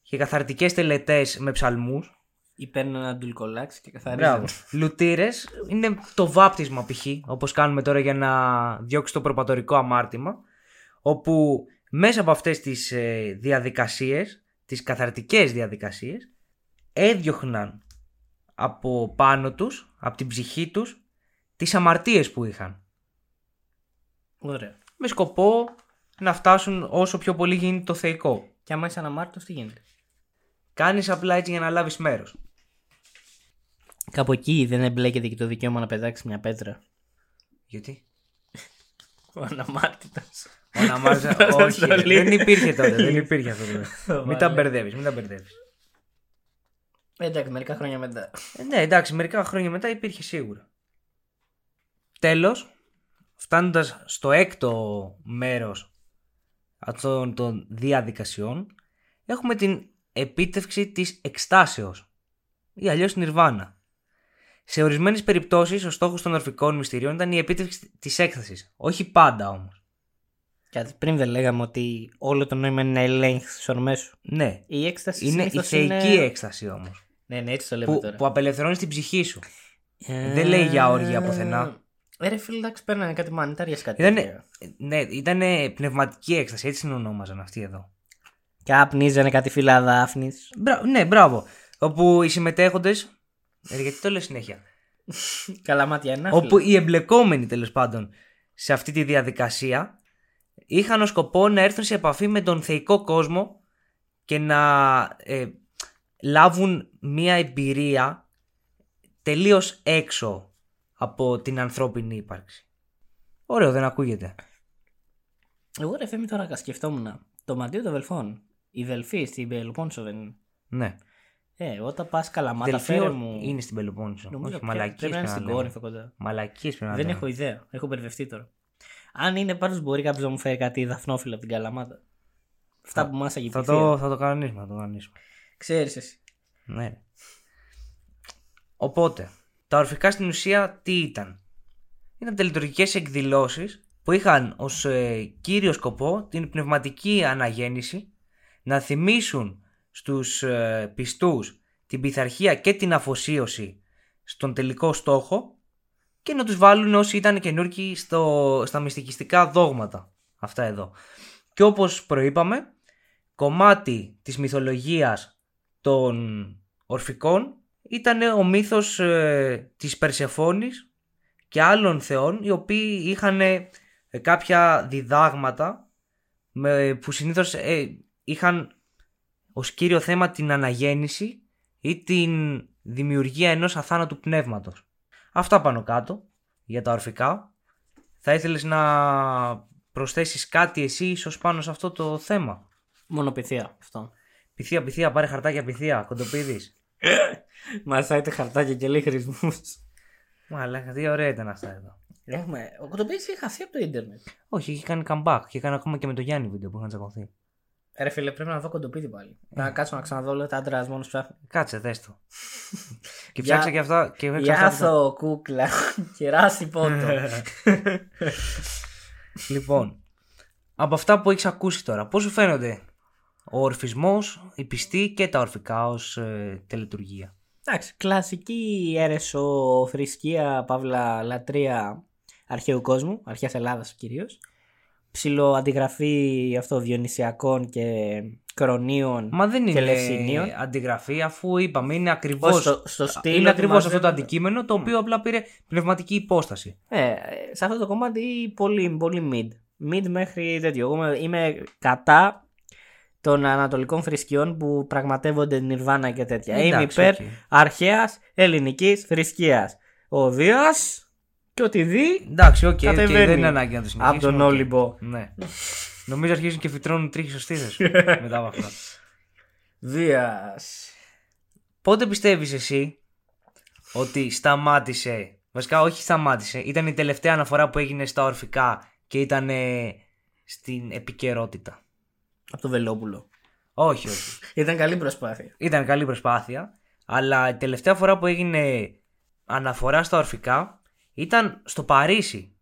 Speaker 1: και καθαρτικές τελετές με ψαλμούς.
Speaker 2: Ή παίρνουν ένα ντουλκολάξ και καθαρίζουν.
Speaker 1: Μπράβο. Λουτήρες είναι το βάπτισμα π.χ. όπως κάνουμε τώρα για να διώξει το προπατορικό αμάρτημα. Όπου μέσα από αυτές τις ε, διαδικασίες, τις καθαρτικές διαδικασίες, έδιωχναν από πάνω τους, από την ψυχή τους, τις αμαρτίες που είχαν.
Speaker 2: Ωραία.
Speaker 1: Με σκοπό να φτάσουν όσο πιο πολύ γίνεται το θεϊκό.
Speaker 2: Και άμα είσαι αναμάρτητος, τι γίνεται;
Speaker 1: Κάνεις απλά έτσι για να λάβεις μέρος.
Speaker 2: Κάπου εκεί δεν εμπλέκεται και το δικαίωμα να πετάξει μια πέτρα.
Speaker 1: Γιατί;
Speaker 2: Ο αναμάρτητος.
Speaker 1: Ο Ναμάρζα, όχι, ρε,
Speaker 2: Στολή.
Speaker 1: δεν υπήρχε τότε. Δεν υπήρχε αυτό. τότε. μην τα
Speaker 2: Βάλε.
Speaker 1: μπερδεύεις, μην τα μπερδεύεις.
Speaker 2: Εντάξει, μερικά χρόνια μετά.
Speaker 1: ναι, εντάξει, μερικά χρόνια μετά υπήρχε σίγουρα. Τέλος, φτάνοντας στο έκτο μέρος αυτών των διαδικασιών, έχουμε την επίτευξη της εκστάσεως ή αλλιώς νιρβάνα. Σε ορισμένες περιπτώσεις ο στόχος των ορφικών μυστηρίων ήταν η επίτευξη της έκθεσης. Όχι πάντα όμως.
Speaker 2: Κάτι πριν δεν λέγαμε ότι όλο το νόημα είναι να ελέγχεις τις ορμές σου.
Speaker 1: Ναι,
Speaker 2: Η έκσταση
Speaker 1: είναι η
Speaker 2: συνήθως
Speaker 1: θεϊκή
Speaker 2: είναι...
Speaker 1: έκσταση όμως.
Speaker 2: Ναι, ναι, έτσι το λέμε
Speaker 1: που,
Speaker 2: τώρα.
Speaker 1: που απελευθερώνεις την ψυχή σου.
Speaker 2: Ε,
Speaker 1: δεν λέει για όργια πουθενά.
Speaker 2: Ε, ρε φίλε, εντάξει, παίρνανε κάτι μανιτάρια κάτι.
Speaker 1: Ήτανε,
Speaker 2: τέτοια.
Speaker 1: ναι, ήταν πνευματική έκσταση, έτσι την ονόμαζαν αυτοί εδώ.
Speaker 2: Και άπνιζανε κάτι φύλλα δάφνη.
Speaker 1: Μπρα, ναι, μπράβο. Όπου οι συμμετέχοντε. γιατί το λέω συνέχεια;
Speaker 2: Καλά μάτια ένα.
Speaker 1: όπου οι εμπλεκόμενοι τέλος πάντων σε αυτή τη διαδικασία είχαν ως σκοπό να έρθουν σε επαφή με τον θεϊκό κόσμο και να ε, λάβουν μία εμπειρία τελείως έξω από την ανθρώπινη ύπαρξη. Ωραίο, δεν ακούγεται.
Speaker 2: Εγώ ρε Φέμη τώρα σκεφτόμουν. Το μαντίο των Δελφών. Η Δελφή στην Πελοπόννησο δεν είναι.
Speaker 1: Ναι.
Speaker 2: Ε, όταν πας καλαμάτα,
Speaker 1: Δελφίο
Speaker 2: φέρε μου.
Speaker 1: είναι στην Πελοπόννησο.
Speaker 2: Νομίζω
Speaker 1: Όχι,
Speaker 2: πια-
Speaker 1: μαλακίες
Speaker 2: πρέπει να είναι στην
Speaker 1: λέμε.
Speaker 2: Κόρινθο κοντά.
Speaker 1: Μαλακίες πρέπει να
Speaker 2: Δεν
Speaker 1: λέμε.
Speaker 2: έχω ιδέα. Έχω μπερδευτεί τώρα. Αν είναι πάντως μπορεί κάποιος να μου φέρει κάτι δαφνόφιλο από την Καλαμάτα. Αυτά που μας
Speaker 1: Θα
Speaker 2: αγγιπηθεί.
Speaker 1: το, θα το κανονίσουμε, θα το κανονίσουμε.
Speaker 2: Ξέρεις εσύ.
Speaker 1: Ναι. ρε. Οπότε, τα ορφικά στην ουσία τι ήταν; Ήταν τελετουργικές εκδηλώσεις που είχαν ως ε, κύριο σκοπό την πνευματική αναγέννηση, να θυμίσουν στους ε, πιστούς την πειθαρχία και την αφοσίωση στον τελικό στόχο και να τους βάλουν όσοι ήταν καινούργοι στο, στα μυστικιστικά δόγματα. Αυτά εδώ. Και όπως προείπαμε, κομμάτι της μυθολογίας των ορφικών ήταν ο μύθος ε, της Περσεφόνης και άλλων θεών οι οποίοι είχαν ε, κάποια διδάγματα με, που συνήθως ε, είχαν ως κύριο θέμα την αναγέννηση ή την δημιουργία ενός αθάνατου πνεύματος. Αυτά πάνω κάτω για τα ορφικά. Θα ήθελες να προσθέσεις κάτι εσύ ίσως πάνω σε αυτό το θέμα;
Speaker 2: Μονοπηθία αυτό.
Speaker 1: Πυθία, πυθία, πάρε χαρτάκια πυθία, κοντοπίδης.
Speaker 2: Μασάτε χαρτάκια και λέει χρησμού.
Speaker 1: Μαλάκα, τι ωραία ήταν αυτά εδώ.
Speaker 2: Έχουμε. Ο Κοντοπίδης είχε χαθεί από το ίντερνετ.
Speaker 1: Όχι, είχε κάνει comeback και έκανε ακόμα και με το Γιάννη βίντεο που είχαν τσακωθεί.
Speaker 2: Ρε φίλε, πρέπει να δω κοντοπίδι πάλι. Να κάτσω να ξαναδώ λέω τα άντρας μόνος ψάχνει.
Speaker 1: Κάτσε, δες το. και
Speaker 2: Για-
Speaker 1: ψάξα και αυτά. Και έπαιξα αυτά.
Speaker 2: Γιάθο κούκλα. Κεράσι πότο.
Speaker 1: λοιπόν, από αυτά που έχεις ακούσει τώρα, πώς σου φαίνονται; Ο ορφισμός, η πιστή και τα ορφικά ως τελετουργία.
Speaker 2: Εντάξει, κλασική αίρεσο θρησκεία, παύλα λατρεία αρχαίου κόσμου, αρχαίας Ελλάδας κυρίως. Ψηλό αντιγραφή αυτό διονυσιακών και κρονίων
Speaker 1: Μα δεν
Speaker 2: και
Speaker 1: είναι
Speaker 2: λευσινίων.
Speaker 1: αντιγραφή, αφού είπαμε είναι ακριβώ.
Speaker 2: Όχι, στο- στο στυλ
Speaker 1: είναι
Speaker 2: ότι
Speaker 1: ακριβώ αυτό το
Speaker 2: μαζεύονται.
Speaker 1: αντικείμενο το οποίο απλά πήρε πνευματική υπόσταση.
Speaker 2: Ε, σε αυτό το κομμάτι πολύ, πολύ mid. Mid μέχρι τέτοιο. Εγώ είμαι- είμαι κατά των ανατολικών θρησκειών που πραγματεύονται Νιρβάνα και τέτοια. είμαι
Speaker 1: Εντάξει,
Speaker 2: υπέρ
Speaker 1: οκ.
Speaker 2: αρχαίας ελληνικής θρησκείας. Ο Δίας και ό,τι δει
Speaker 1: Εντάξει, οκ, οκ,
Speaker 2: Κατεβαίνει.
Speaker 1: δεν είναι ανάγκη να το συνεχίσουμε.
Speaker 2: από τον
Speaker 1: οκ.
Speaker 2: Όλυμπο.
Speaker 1: Ναι. Νομίζω αρχίζουν και φυτρώνουν τρίχες σωστή μετά από αυτά.
Speaker 2: Δίας.
Speaker 1: Πότε πιστεύεις εσύ ότι σταμάτησε, βασικά όχι σταμάτησε, ήταν η τελευταία αναφορά που έγινε στα ορφικά και ήταν ε, στην επικαιρότητα;
Speaker 2: Από το Βελόπουλο.
Speaker 1: Όχι, όχι.
Speaker 2: Ήταν καλή προσπάθεια.
Speaker 1: Ήταν καλή προσπάθεια, αλλά η τελευταία φορά που έγινε αναφορά στα ορφικά ήταν στο Παρίσι.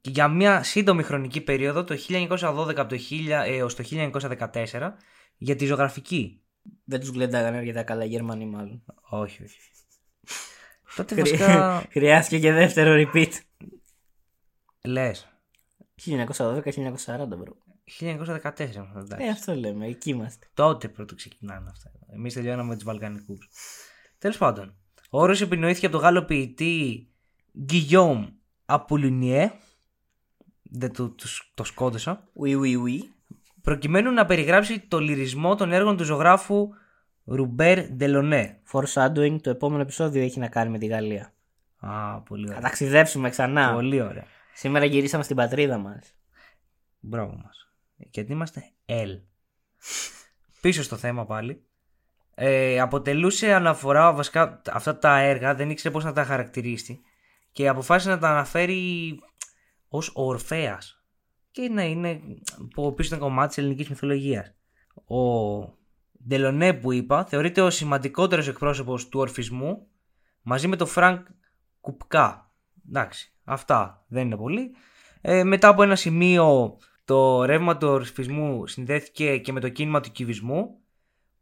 Speaker 1: Και για μια σύντομη χρονική περίοδο, το 1912 από το 1000 έως το 1914, για τη ζωγραφική.
Speaker 2: Δεν τους γλεντάγανε αρκετά καλά οι Γερμανοί μάλλον.
Speaker 1: Όχι, όχι. Τότε βασικά
Speaker 2: Χρειάστηκε και δεύτερο repeat.
Speaker 1: λες.
Speaker 2: 1912-1940 bro.
Speaker 1: 1914 εντάξει.
Speaker 2: Ε, αυτό λέμε, εκεί είμαστε.
Speaker 1: Τότε πρώτο ξεκινάνε αυτά. Εμείς τελειώναμε με τους Βαλκανικούς. Τέλος πάντων, ο όρος επινοήθηκε από τον Γάλλο ποιητή Guillaume Apollinaire. Δεν το, το, το σκότωσα.
Speaker 2: Oui, oui, oui.
Speaker 1: Προκειμένου να περιγράψει το λυρισμό των έργων του ζωγράφου Ρουμπέρ Ντελονέ.
Speaker 2: Foreshadowing, το επόμενο επεισόδιο έχει να κάνει με τη Γαλλία.
Speaker 1: Α, πολύ
Speaker 2: Θα
Speaker 1: ωραία.
Speaker 2: ταξιδέψουμε ξανά.
Speaker 1: Πολύ ωραία.
Speaker 2: Σήμερα γυρίσαμε στην πατρίδα μας.
Speaker 1: Μπράβο μας. Γιατί είμαστε L. Πίσω στο θέμα πάλι. Ε, αποτελούσε αναφορά, βασικά αυτά τα έργα δεν ήξερε πώς να τα χαρακτηρίσει και αποφάσισε να τα αναφέρει ως ο Ορφέας και να είναι που πίσω ήταν κομμάτι της ελληνικής μυθολογίας. Ο Ντελονέ που είπα θεωρείται ο σημαντικότερος εκπρόσωπος του ορφισμού μαζί με τον Φρανκ Κουπκά. Εντάξει, αυτά δεν είναι πολύ. Ε, μετά από ένα σημείο το ρεύμα του ορφισμού συνδέθηκε και με το κίνημα του κυβισμού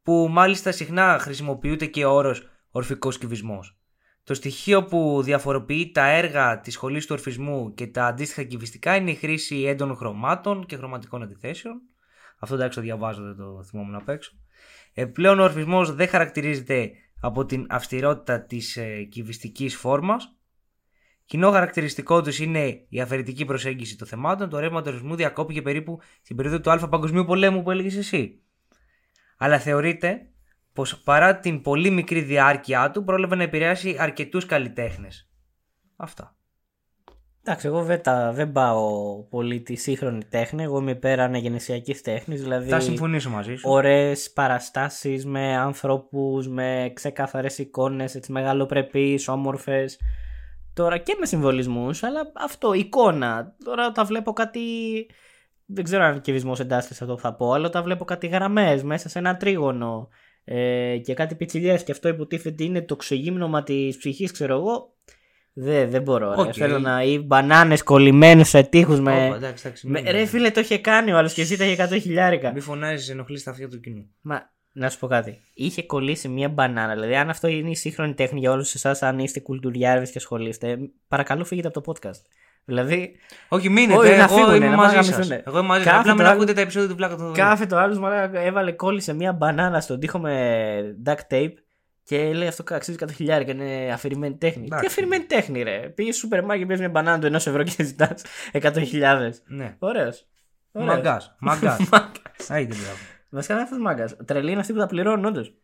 Speaker 1: που μάλιστα συχνά χρησιμοποιείται και ο όρος ορφικός κυβισμός. Το στοιχείο που διαφοροποιεί τα έργα της σχολής του ορφισμού και τα αντίστοιχα κυβιστικά είναι η χρήση έντονων χρωμάτων και χρωματικών αντιθέσεων. Αυτό εντάξει το διαβάζω, δεν το θυμόμουν απ' έξω. Ε, πλέον ο ορφισμός δεν χαρακτηρίζεται από την αυστηρότητα της ε, κυβιστικής φόρμας. Κοινό χαρακτηριστικό τους είναι η αφαιρετική προσέγγιση των θεμάτων. Το ρεύμα του ορφισμού διακόπηκε περίπου στην περίοδο του Α Παγκοσμίου Πολέμου που έλεγες εσύ. Αλλά θεωρείται πως παρά την πολύ μικρή διάρκεια του πρόλαβε να επηρεάσει αρκετούς καλλιτέχνες. Αυτά.
Speaker 2: Εντάξει, εγώ δεν, τα, δεν πάω πολύ τη σύγχρονη τέχνη. Εγώ είμαι υπέρ αναγεννησιακής τέχνης. Δηλαδή,
Speaker 1: Θα συμφωνήσω μαζί σου.
Speaker 2: ωραίες παραστάσεις με ανθρώπους, με ξεκαθαρέ εικόνες, μεγαλοπρεπείς, όμορφες. Τώρα και με συμβολισμούς, αλλά αυτό, εικόνα. Τώρα όταν βλέπω κάτι. Δεν ξέρω αν κυβισμός εντάσσεται σε αυτό που θα πω, αλλά όταν βλέπω κάτι γραμμές μέσα σε ένα τρίγωνο ε, και κάτι πιτσιλιές και αυτό υποτίθεται είναι το ξεγύμνομα της ψυχής, ξέρω εγώ. Δεν, δεν μπορώ. Ρε.
Speaker 1: Οκ.
Speaker 2: Θέλω να. ή μπανάνες κολλημένες σε τοίχους με.
Speaker 1: Ωπα, εντάξει, εντάξει,
Speaker 2: με
Speaker 1: μην-
Speaker 2: ρε φίλε, το είχε κάνει ο άλλος και εσύ τα είχε 100 χιλιάρικα.
Speaker 1: Μη φωνάζεις, ενοχλείς τα αυτιά του κοινού.
Speaker 2: Μα να σου πω κάτι. Είχε κολλήσει μία μπανάνα. Δηλαδή, αν αυτό είναι η σύγχρονη τέχνη για όλους εσάς, αν είστε κουλτουριάρηδες και ασχολείστε, παρακαλώ φύγετε από το podcast. Δηλαδή,
Speaker 1: Όχι, μείνετε.
Speaker 2: Όχι, να
Speaker 1: εγώ
Speaker 2: φύγουνε,
Speaker 1: είμαι
Speaker 2: να
Speaker 1: μαζί
Speaker 2: μάγαμισούνε.
Speaker 1: σας. Εγώ είμαι μαζί
Speaker 2: Κάθε
Speaker 1: σα. Απλά μην
Speaker 2: το άλλο-
Speaker 1: ακούτε τα επεισόδια του πλάκα του.
Speaker 2: κάθε το άλλος μαλάκα έβαλε κόλλησε μία μπανάνα στον τοίχο με duct tape και λέει αυτό αξίζει 100 χιλιάρικα. Είναι αφηρημένη τέχνη.
Speaker 1: Εντάξει.
Speaker 2: Τι αφηρημένη τέχνη, ρε; Πήγε στο σούπερ μάρκετ, παίρνει μια μπανάνα του ενός ευρώ και ζητάς 100.000.
Speaker 1: Ναι.
Speaker 2: Ωραίος.
Speaker 1: Μαγκάς. Μαγκάς. Άιντε, μπράβο.
Speaker 2: Βασικά δεν είναι αυτός μάγκας. Τρελή είναι αυτοί που τα πληρώνουν, όντως.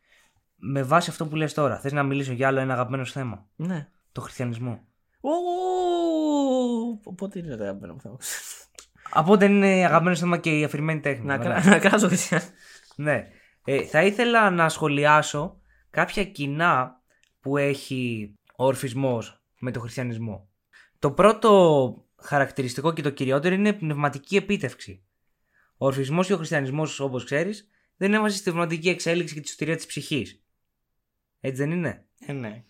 Speaker 1: Με βάση αυτό που λες τώρα, θες να μιλήσω για άλλο ένα αγαπημένο σου θέμα;
Speaker 2: Ναι.
Speaker 1: Το χριστιανισμό.
Speaker 2: Ω, Πότε είναι το αγαπημένο μου θέμα;
Speaker 1: Από όταν είναι αγαπημένο θέμα και η αφηρημένη τέχνη.
Speaker 2: Να,
Speaker 1: Ωραία.
Speaker 2: κρά- να κράσω χριστιαν.
Speaker 1: Ναι. Ε, θα ήθελα να σχολιάσω κάποια κοινά που έχει ο ορφισμός με το χριστιανισμό. Το πρώτο χαρακτηριστικό και το κυριότερο είναι η πνευματική επίτευξη. Ο ορφισμός και ο χριστιανισμός, όπως ξέρεις, δεν έβαζε στη πνευματική εξέλιξη και τη σωτηρία της ψυχής. Έτσι δεν είναι;
Speaker 2: Ε, ναι.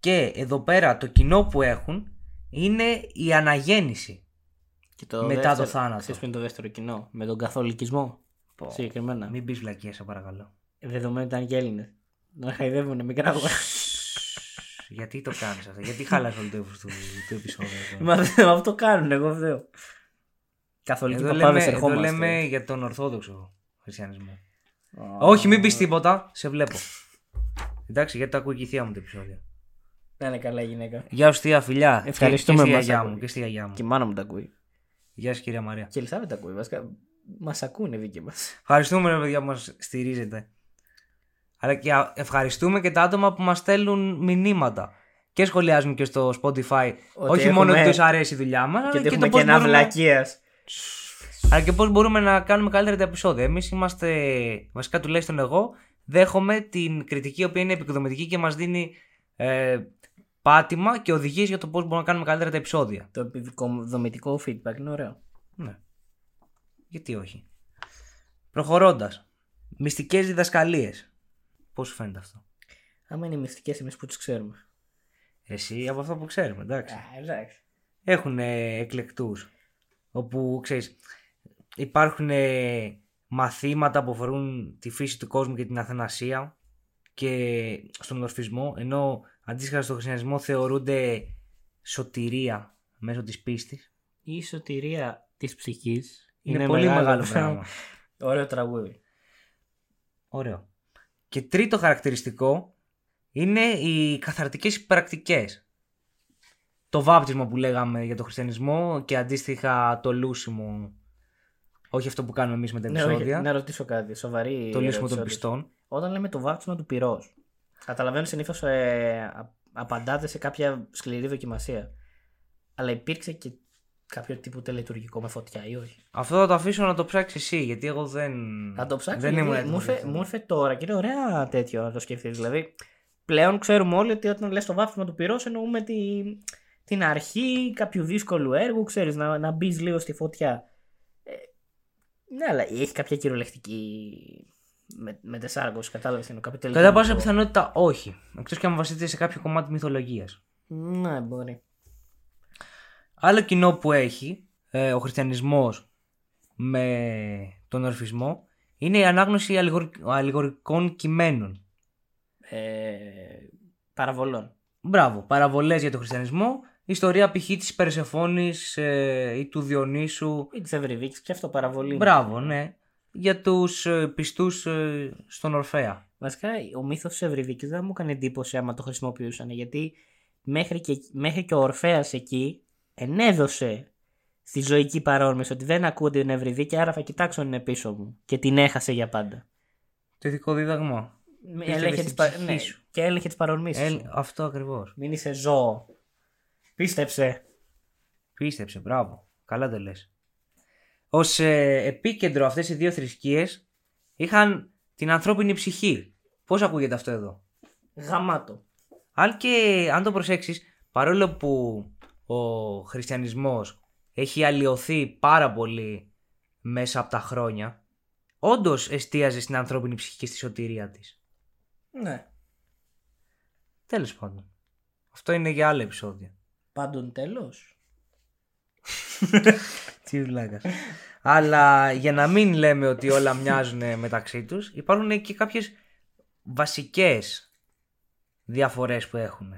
Speaker 1: Και εδώ πέρα το κοινό που έχουν είναι η αναγέννηση.
Speaker 2: Και το
Speaker 1: Μετά
Speaker 2: δεύτερο-
Speaker 1: το θάνατο.
Speaker 2: Ξέρεις ποιο είναι το δεύτερο κοινό; Με τον καθολικισμό.
Speaker 1: Πω.
Speaker 2: Συγκεκριμένα.
Speaker 1: Μην πεις βλακία, σε παρακαλώ.
Speaker 2: Δεδομένου ήταν και Έλληνες. Να χαϊδεύουν μικρά αγορά.
Speaker 1: Γιατί το κάνεις αυτό, γιατί χάλασε όλο το ύφος του, του επεισόδου. εδώ.
Speaker 2: Μα δεν- αυτό κάνουν, εγώ φταίω. Καθολικοί
Speaker 1: Εδώ
Speaker 2: παπάδες
Speaker 1: λέμε, εδώ
Speaker 2: ερχόμαστε.
Speaker 1: λέμε για τον Ορθόδοξο χριστιανισμό.
Speaker 2: Ω.
Speaker 1: Όχι, μην πεις τίποτα, σε βλέπω. Εντάξει, γιατί το ακούει και η θεία μου το επεισόδιο.
Speaker 2: Να είναι καλά η γυναίκα.
Speaker 1: Γεια σου, θεία, φιλιά.
Speaker 2: Ευχαριστούμε
Speaker 1: και, και
Speaker 2: που
Speaker 1: στη
Speaker 2: μας
Speaker 1: γιαγιά
Speaker 2: ακούει.
Speaker 1: μου. Και στη γιαγιά μου.
Speaker 2: Και η μάνα μου τα ακούει.
Speaker 1: Γεια σου, κυρία Μαρία.
Speaker 2: Και η Ελισάβετ τα ακούει. Βασικά μας ακούνε δίκοι μας.
Speaker 1: Ευχαριστούμε, ρε παιδιά, που μας στηρίζετε. Αλλά και α- ευχαριστούμε και τα άτομα που μας στέλνουν μηνύματα. Και σχολιάζουν και στο Spotify.
Speaker 2: Ότι
Speaker 1: όχι μόνο
Speaker 2: έχουμε-
Speaker 1: ότι τους αρέσει η δουλειά μας,
Speaker 2: Και
Speaker 1: αλλά
Speaker 2: ότι
Speaker 1: και
Speaker 2: έχουμε
Speaker 1: το πώς
Speaker 2: και ένα
Speaker 1: μπορούμε,
Speaker 2: βλακεία.
Speaker 1: Αλλά και πώς μπορούμε να κάνουμε καλύτερα τα επεισόδια. Εμείς είμαστε, βασικά τουλάχιστον εγώ, δέχομαι την κριτική η οποία είναι επικοδομητική και μας δίνει ε, πάτημα και οδηγίες για το πώς μπορούμε να κάνουμε καλύτερα τα επεισόδια.
Speaker 2: Το επιδομητικό feedback είναι ωραίο.
Speaker 1: Ναι. Γιατί όχι; Προχωρώντας. Μυστικές διδασκαλίες. Πώς σου φαίνεται αυτό;
Speaker 2: Άμα είναι μυστικές εμείς που τι ξέρουμε.
Speaker 1: Εσύ από αυτό που ξέρουμε, εντάξει.
Speaker 2: Α, εντάξει.
Speaker 1: Έχουν ε, εκλεκτούς όπου ξέρεις υπάρχουν ε, μαθήματα που αφορούν τη φύση του κόσμου και την αθανασία και στον ορφισμό ενώ αντίστοιχα στον χριστιανισμό θεωρούνται σωτηρία μέσω της πίστης
Speaker 2: Η σωτηρία της ψυχής
Speaker 1: είναι, πολύ μεγάλο πράγμα.
Speaker 2: Ωραίο τραγούδι.
Speaker 1: Ωραίο. Και τρίτο χαρακτηριστικό είναι οι καθαρτικές πρακτικές. Το βάπτισμα που λέγαμε για το χριστιανισμό και αντίστοιχα το λούσιμο, όχι αυτό που κάνουμε εμείς με τα
Speaker 2: Ναι, όχι,
Speaker 1: επεισόδια,
Speaker 2: να ρωτήσω κάτι. Σοβαρή.
Speaker 1: το λούσιμο
Speaker 2: ερώτηση
Speaker 1: των
Speaker 2: όντως.
Speaker 1: πιστών.
Speaker 2: Όταν λέμε το βάπτισμα του πυρός. Καταλαβαίνω συνήθως ε, α- απαντάτε σε κάποια σκληρή δοκιμασία. Αλλά υπήρξε και κάποιο τύπου τελετουργικό με φωτιά ή όχι;
Speaker 1: Αυτό θα το αφήσω να το ψάξεις εσύ, γιατί εγώ δεν,
Speaker 2: Θα το ψάξω.
Speaker 1: δεν
Speaker 2: γιατί
Speaker 1: ήμουν
Speaker 2: μου,
Speaker 1: έτοιμος
Speaker 2: ήρθε,
Speaker 1: γι' αυτό.
Speaker 2: μου ήρθε τώρα και είναι ωραία τέτοιο να το σκεφτείς. Δηλαδή, πλέον ξέρουμε όλοι ότι όταν λες το βάπτισμα του πυρός εννοούμε τη, την αρχή κάποιου δύσκολου έργου, ξέρεις, να, να μπεις λίγο στη φωτιά. Ε, ναι, αλλά έχει κάποια κυριολεκτική με, με τεσσάρκωση, κατάλαβες τι εννοώ. Κάποιο
Speaker 1: Κατά
Speaker 2: τελετουργικό.
Speaker 1: πάσα πιθανότητα όχι, εκτός και αν βασίζεται σε κάποιο κομμάτι μυθολογίας.
Speaker 2: Ναι, μπορεί.
Speaker 1: Άλλο κοινό που έχει ε, ο χριστιανισμός με τον ορφισμό είναι η ανάγνωση αλληγορ- αλληγορικών κειμένων.
Speaker 2: Ε, παραβολών.
Speaker 1: Μπράβο, παραβολές για τον χριστιανισμό, ιστορία π.χ. της Περσεφόνης ε, ή του Διονύσου.
Speaker 2: Ή τη Ευρυδίκη, και αυτό παραβολή.
Speaker 1: Μπράβο, ναι. Για τους ε, πιστούς ε, στον Ορφέα.
Speaker 2: Βασικά, ο μύθος τη Ευρυδίκη δεν μου έκανε εντύπωση άμα το χρησιμοποιούσαν. Γιατί μέχρι και, μέχρι και ο Ορφαία εκεί ενέδωσε στη ζωική παρόρμηση ότι δεν ακούω την Ευρυδίκη, άρα θα κοιτάξω αν είναι πίσω μου. Και την έχασε για πάντα.
Speaker 1: Το ηθικό δίδαγμα.
Speaker 2: Με-
Speaker 1: Πίστευε
Speaker 2: Έλεγχε
Speaker 1: στην
Speaker 2: τις πα...
Speaker 1: ψυχή
Speaker 2: ναι,
Speaker 1: σου.
Speaker 2: και έλεγχε τις παρορμήσεις.
Speaker 1: Ε, αυτό ακριβώς.
Speaker 2: Μην είσαι ζώο. Πίστεψε.
Speaker 1: Πίστεψε, μπράβο. Καλά το λες. Ως ε, επίκεντρο αυτές οι δύο θρησκείες είχαν την ανθρώπινη ψυχή. Πώς ακούγεται αυτό εδώ;
Speaker 2: Γαμάτο.
Speaker 1: Αν και αν το προσέξεις, παρόλο που ο χριστιανισμός έχει αλλοιωθεί πάρα πολύ μέσα από τα χρόνια, όντως εστίαζε στην ανθρώπινη ψυχή και στη σωτηρία της.
Speaker 2: Ναι.
Speaker 1: Τέλος πάντων. Αυτό είναι για άλλο επεισόδιο.
Speaker 2: Πάντων τέλος.
Speaker 1: Τι βλάκας. Αλλά για να μην λέμε ότι όλα μοιάζουν μεταξύ τους, υπάρχουν και κάποιες βασικές διαφορές που έχουν.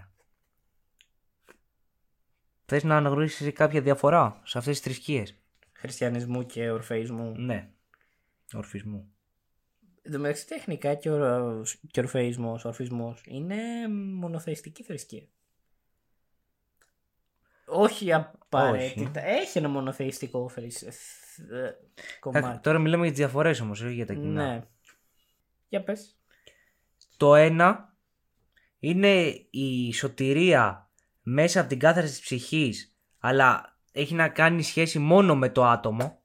Speaker 1: Θες να αναγνωρίσεις κάποια διαφορά σε αυτές τις θρησκείες;
Speaker 2: Χριστιανισμού και ορφεϊσμού.
Speaker 1: Ναι. Ορφισμού.
Speaker 2: Εν τω μεταξύ τεχνικά και, ο, και ορφεϊσμός, ορφισμός είναι μονοθεϊστική θρησκεία. Όχι απαραίτητα. Έχει ένα μονοθεϊστικό θρησ- θ- ε, κομμάτι.
Speaker 1: Τώρα μιλάμε για τις διαφορές όμως, όχι για τα κοινά.
Speaker 2: Ναι. Για πες.
Speaker 1: Το ένα είναι η σωτηρία μέσα από την κάθαρση της ψυχής, αλλά έχει να κάνει σχέση μόνο με το άτομο.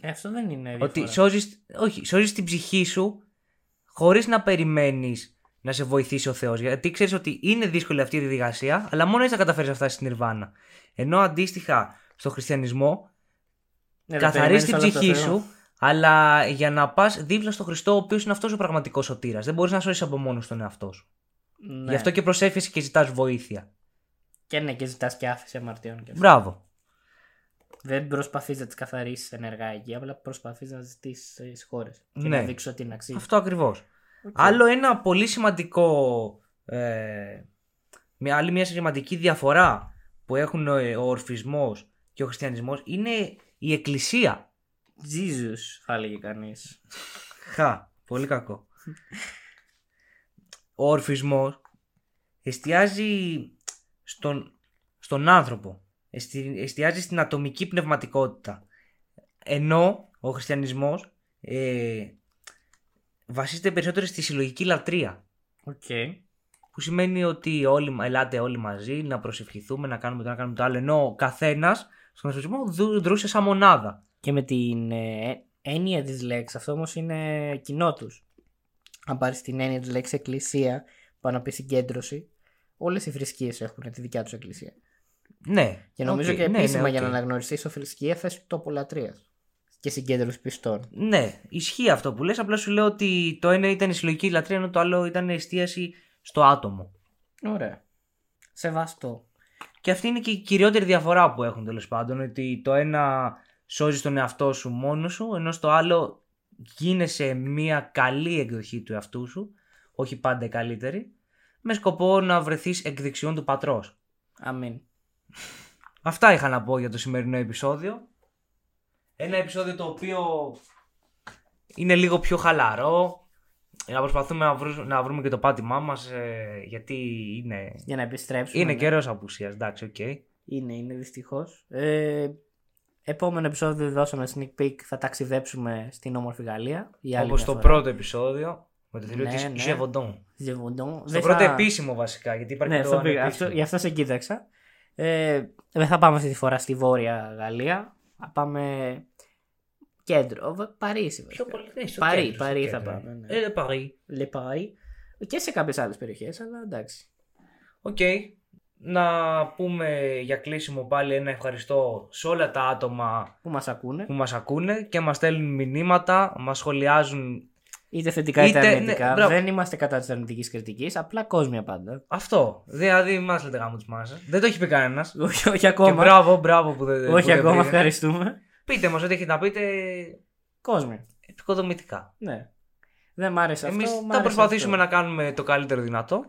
Speaker 2: Ε, αυτό δεν είναι διαφορά.
Speaker 1: Ότι σώζεις, όχι, σώζεις την ψυχή σου χωρίς να περιμένεις να σε βοηθήσει ο Θεός. Γιατί ξέρεις ότι είναι δύσκολη αυτή η διαδικασία, αλλά μόνο έτσι θα καταφέρεις να φτάσεις στην Ιρβάνα. Ενώ αντίστοιχα στο χριστιανισμό
Speaker 2: Ναι, δεν
Speaker 1: καθαρίζεις την
Speaker 2: περιμένεις όλα
Speaker 1: ψυχή
Speaker 2: από το
Speaker 1: σου, αλλά για να πας δίπλα στο Χριστό, ο οποίος είναι αυτός ο πραγματικός σωτήρας. Δεν μπορείς να σώσεις από μόνος τον εαυτό σου.
Speaker 2: Θεό. Ναι.
Speaker 1: Γι' αυτό και προσέφεσαι και ζητάς βοήθεια.
Speaker 2: Και ναι, και ζητάς και άφηση αμαρτιών. Και αυτό.
Speaker 1: Μπράβο.
Speaker 2: Δεν προσπαθείς να τις καθαρίσεις ενεργά εκεί, απλά προσπαθείς να ζητήσεις χώρες. Και
Speaker 1: Ναι.
Speaker 2: να δείξεις ότι είναι αξίζει.
Speaker 1: Αυτό ακριβώς. Άλλο ένα πολύ σημαντικό. Ε, μια άλλη μια σημαντική διαφορά που έχουν ο, ο ορφισμός και ο χριστιανισμός είναι η εκκλησία.
Speaker 2: Jesus, θα έλεγε κανείς.
Speaker 1: Χα, πολύ κακό. Ο ορφισμός εστιάζει στον, στον άνθρωπο. Εστι- εστιάζει στην ατομική πνευματικότητα. Ενώ ο χριστιανισμός ε, βασίζεται περισσότερο στη συλλογική λατρεία.
Speaker 2: Οκ.
Speaker 1: Που σημαίνει ότι όλοι, μα- ελάτε όλοι μαζί να προσευχηθούμε, να κάνουμε το ένα, να κάνουμε το άλλο. Ενώ ο καθένας στον χριστιανισμό δρού- δρούσε σαν μονάδα.
Speaker 2: Και με την ε, έννοια της λέξης, αυτό όμως είναι κοινό τους. Αν πάρεις την έννοια της λέξης εκκλησία, πάνω από συγκέντρωση, όλες οι θρησκείες έχουν τη δικιά τους εκκλησία.
Speaker 1: Ναι.
Speaker 2: Και νομίζω
Speaker 1: οκ,
Speaker 2: και
Speaker 1: ναι,
Speaker 2: επίσημα
Speaker 1: ναι,
Speaker 2: για
Speaker 1: οκ.
Speaker 2: να αναγνωριστείς ως θρησκεία θες τόπο λατρεία και συγκέντρωση πιστών.
Speaker 1: Ναι, ισχύει αυτό που λες. Απλά σου λέω ότι το ένα ήταν η συλλογική λατρεία, ενώ το άλλο ήταν η εστίαση στο άτομο.
Speaker 2: Ωραία. Σεβαστό.
Speaker 1: Και αυτή είναι και η κυριότερη διαφορά που έχουν τέλος πάντων. Ότι το ένα σώζει τον εαυτό σου μόνο σου, ενώ στο άλλο γίνεσαι μια καλή εκδοχή του εαυτού σου, όχι πάντα η καλύτερη, με σκοπό να βρεθείς εκ δεξιών του πατρός.
Speaker 2: Αμήν.
Speaker 1: Αυτά είχα να πω για το σημερινό επεισόδιο. Ένα επεισόδιο το οποίο είναι λίγο πιο χαλαρό. Να προσπαθούμε να, βρούμε, να βρούμε και το πάτημά μας ε, γιατί είναι,
Speaker 2: Για να επιστρέψουμε.
Speaker 1: είναι
Speaker 2: ναι.
Speaker 1: καιρός απουσίας. Εντάξει, οκ.
Speaker 2: Είναι, είναι δυστυχώς. Ε, επόμενο επεισόδιο δώσαμε sneak peek. Θα ταξιδέψουμε στην όμορφη Γαλλία. Η άλλη
Speaker 1: Όπως
Speaker 2: μια
Speaker 1: το
Speaker 2: φορά.
Speaker 1: πρώτο επεισόδιο με το θηρίο
Speaker 2: Ναι,
Speaker 1: της
Speaker 2: ναι.
Speaker 1: Gévaudan.
Speaker 2: Ζεβοντών.
Speaker 1: Στο
Speaker 2: Δεν
Speaker 1: πρώτο
Speaker 2: θα-
Speaker 1: επίσημο βασικά γιατί υπάρχει
Speaker 2: Ναι,
Speaker 1: το
Speaker 2: αυτό, πήγα.
Speaker 1: ανεπίσημο.
Speaker 2: αυτό, γι' αυτό σε κοίταξα. Ε, δεν θα πάμε αυτή τη φορά στη Βόρεια Γαλλία. Θα πάμε κέντρο. Β- Παρίσι.
Speaker 1: Πιο
Speaker 2: βασικά.
Speaker 1: πολύ, ναι, στο
Speaker 2: Παρί,
Speaker 1: κέντρο, στο
Speaker 2: Παρί θα
Speaker 1: κέντρο.
Speaker 2: πάμε, ναι.
Speaker 1: Ε, Παρί.
Speaker 2: Le Paris. Και σε κάποιες άλλες περιοχές, αλλά εντάξει.
Speaker 1: Οκ. Να πούμε για κλείσιμο πάλι ένα ευχαριστώ σε όλα τα άτομα
Speaker 2: Που μας ακούνε.
Speaker 1: που μας ακούνε και μας στέλνουν μηνύματα, μας σχολιάζουν
Speaker 2: Είτε θετικά είτε,
Speaker 1: Είτε- ναι,
Speaker 2: αρνητικά.
Speaker 1: μπράβο.
Speaker 2: δεν είμαστε κατά της αρνητικής κριτικής. Απλά κόσμια πάντα.
Speaker 1: αυτό. Δηλαδή μας λέτε γάμο της μάσας. Δεν το έχει πει κανένας.
Speaker 2: όχι, όχι
Speaker 1: Και
Speaker 2: ακόμα.
Speaker 1: μπράβο, μπράβο που δεν που
Speaker 2: όχι
Speaker 1: δεν
Speaker 2: ακόμα.
Speaker 1: πήρε.
Speaker 2: Ευχαριστούμε.
Speaker 1: Πείτε μας ό,τι έχετε να πείτε
Speaker 2: Κόσμια.
Speaker 1: επικοδομητικά.
Speaker 2: Ναι. Δεν μ' άρεσε
Speaker 1: Εμείς
Speaker 2: αυτό. μ'
Speaker 1: θα
Speaker 2: άρεσε
Speaker 1: προσπαθήσουμε
Speaker 2: αυτό.
Speaker 1: να κάνουμε το καλύτερο δυνατό.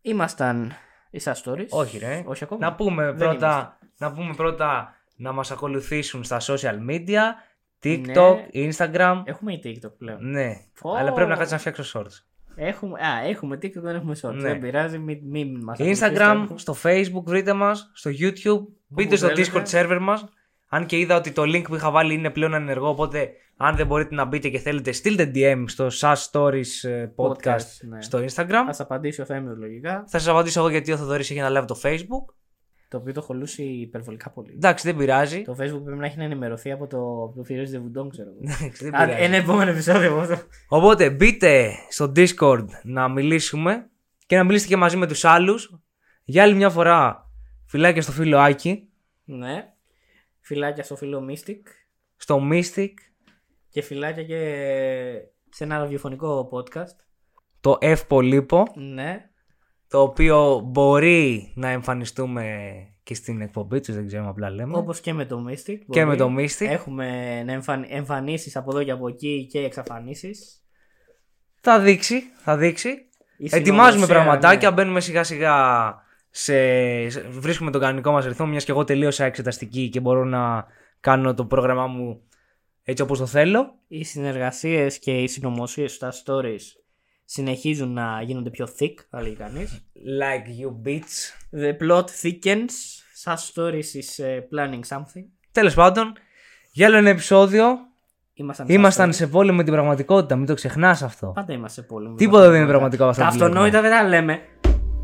Speaker 2: Ήμασταν οι Stories.
Speaker 1: Όχι ρε.
Speaker 2: Όχι ακόμα.
Speaker 1: Να πούμε,
Speaker 2: Δεν
Speaker 1: πρώτα, να πούμε πρώτα να μας ακολουθήσουν στα social media, TikTok, Instagram.
Speaker 2: Έχουμε η TikTok πλέον.
Speaker 1: Ναι,
Speaker 2: Πω.
Speaker 1: αλλά πρέπει να κάτσεις να φτιάξω shorts.
Speaker 2: Έχουμε, α, έχουμε TikTok, δεν έχουμε shorts.
Speaker 1: Ναι.
Speaker 2: Δεν πειράζει, μην, μην μας
Speaker 1: Instagram,
Speaker 2: ακολουθήσετε.
Speaker 1: στο Facebook, βρείτε μας, στο YouTube, μπείτε στο
Speaker 2: θέλετε.
Speaker 1: Discord server μας. Αν και είδα ότι το link που είχα βάλει είναι πλέον ανεργό, οπότε αν δεν μπορείτε να μπείτε και θέλετε, στείλτε DM στο SAS Stories ε, podcast,
Speaker 2: Podcast, ναι.
Speaker 1: στο Instagram.
Speaker 2: Θα απαντήσει ο Θέμης λογικά.
Speaker 1: Θα σας απαντήσω εγώ γιατί ο Θοδωρής έχει αναλάβει το Facebook.
Speaker 2: Το οποίο το χολούσε υπερβολικά πολύ.
Speaker 1: Εντάξει, δεν πειράζει.
Speaker 2: Το Facebook πρέπει να έχει να ενημερωθεί από το, από το Φιρέζι Δεβουντών, ξέρω εγώ.
Speaker 1: Εντάξει, δεν
Speaker 2: Α,
Speaker 1: πειράζει.
Speaker 2: Ένα επόμενο επεισόδιο από αυτό.
Speaker 1: Οπότε μπείτε στο Discord να μιλήσουμε και να μιλήσετε και μαζί με τους άλλους. Για άλλη μια φορά Φιλάκια στο φίλο Άκη.
Speaker 2: Ναι. Φιλάκια στο φίλο Mystic.
Speaker 1: Στο Mystic.
Speaker 2: Και φιλάκια και σε ένα ραδιοφωνικό podcast.
Speaker 1: Το F Πολύπο.
Speaker 2: Ναι.
Speaker 1: Το οποίο μπορεί να εμφανιστούμε και στην εκπομπή τους, δεν ξέρουμε απλά λέμε.
Speaker 2: Όπως και με το Mystic.
Speaker 1: Και
Speaker 2: μπορεί.
Speaker 1: με το Mystic.
Speaker 2: Έχουμε εμφαν... εμφανίσεις από εδώ και από εκεί και εξαφανίσεις.
Speaker 1: Θα δείξει, θα δείξει.
Speaker 2: Η
Speaker 1: Ετοιμάζουμε
Speaker 2: συνωμοσία,
Speaker 1: πραγματάκια,
Speaker 2: ναι.
Speaker 1: μπαίνουμε σιγά σιγά σε... σε- Βρίσκουμε τον κανονικό μας ρυθμό, μιας και εγώ τελείωσα εξεταστική και μπορώ να κάνω το πρόγραμμά μου έτσι όπως το θέλω.
Speaker 2: Οι συνεργασίες και οι συνωμοσίες στα stories συνεχίζουν να γίνονται πιο thick, θα λέγει κανείς.
Speaker 1: Like you bitch.
Speaker 2: The plot thickens. Such stories is uh, planning something.
Speaker 1: Τέλος πάντων, για άλλο ένα επεισόδιο.
Speaker 2: Ήμασταν,
Speaker 1: Ήμασταν
Speaker 2: such
Speaker 1: σε πόλεμο με την πραγματικότητα, μην το ξεχνάς αυτό.
Speaker 2: stories. Πάντα είμαστε σε πόλεμο.
Speaker 1: Τίποτα δεν είναι πραγματικό αυτό
Speaker 2: Τα
Speaker 1: που βλέπουμε.
Speaker 2: αυτονόητα δεν τα λέμε.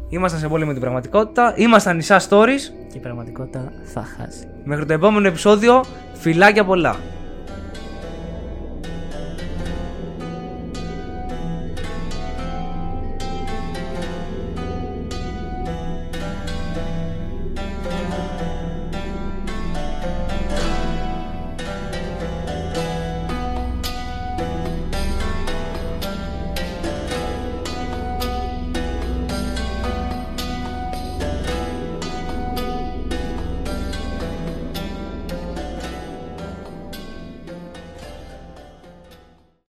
Speaker 1: Ήμασταν σε πόλεμο με την πραγματικότητα, ήμασταν οι Stories.
Speaker 2: Και η πραγματικότητα θα χάσει.
Speaker 1: Μέχρι το επόμενο επεισόδιο, φιλάκια πολλά.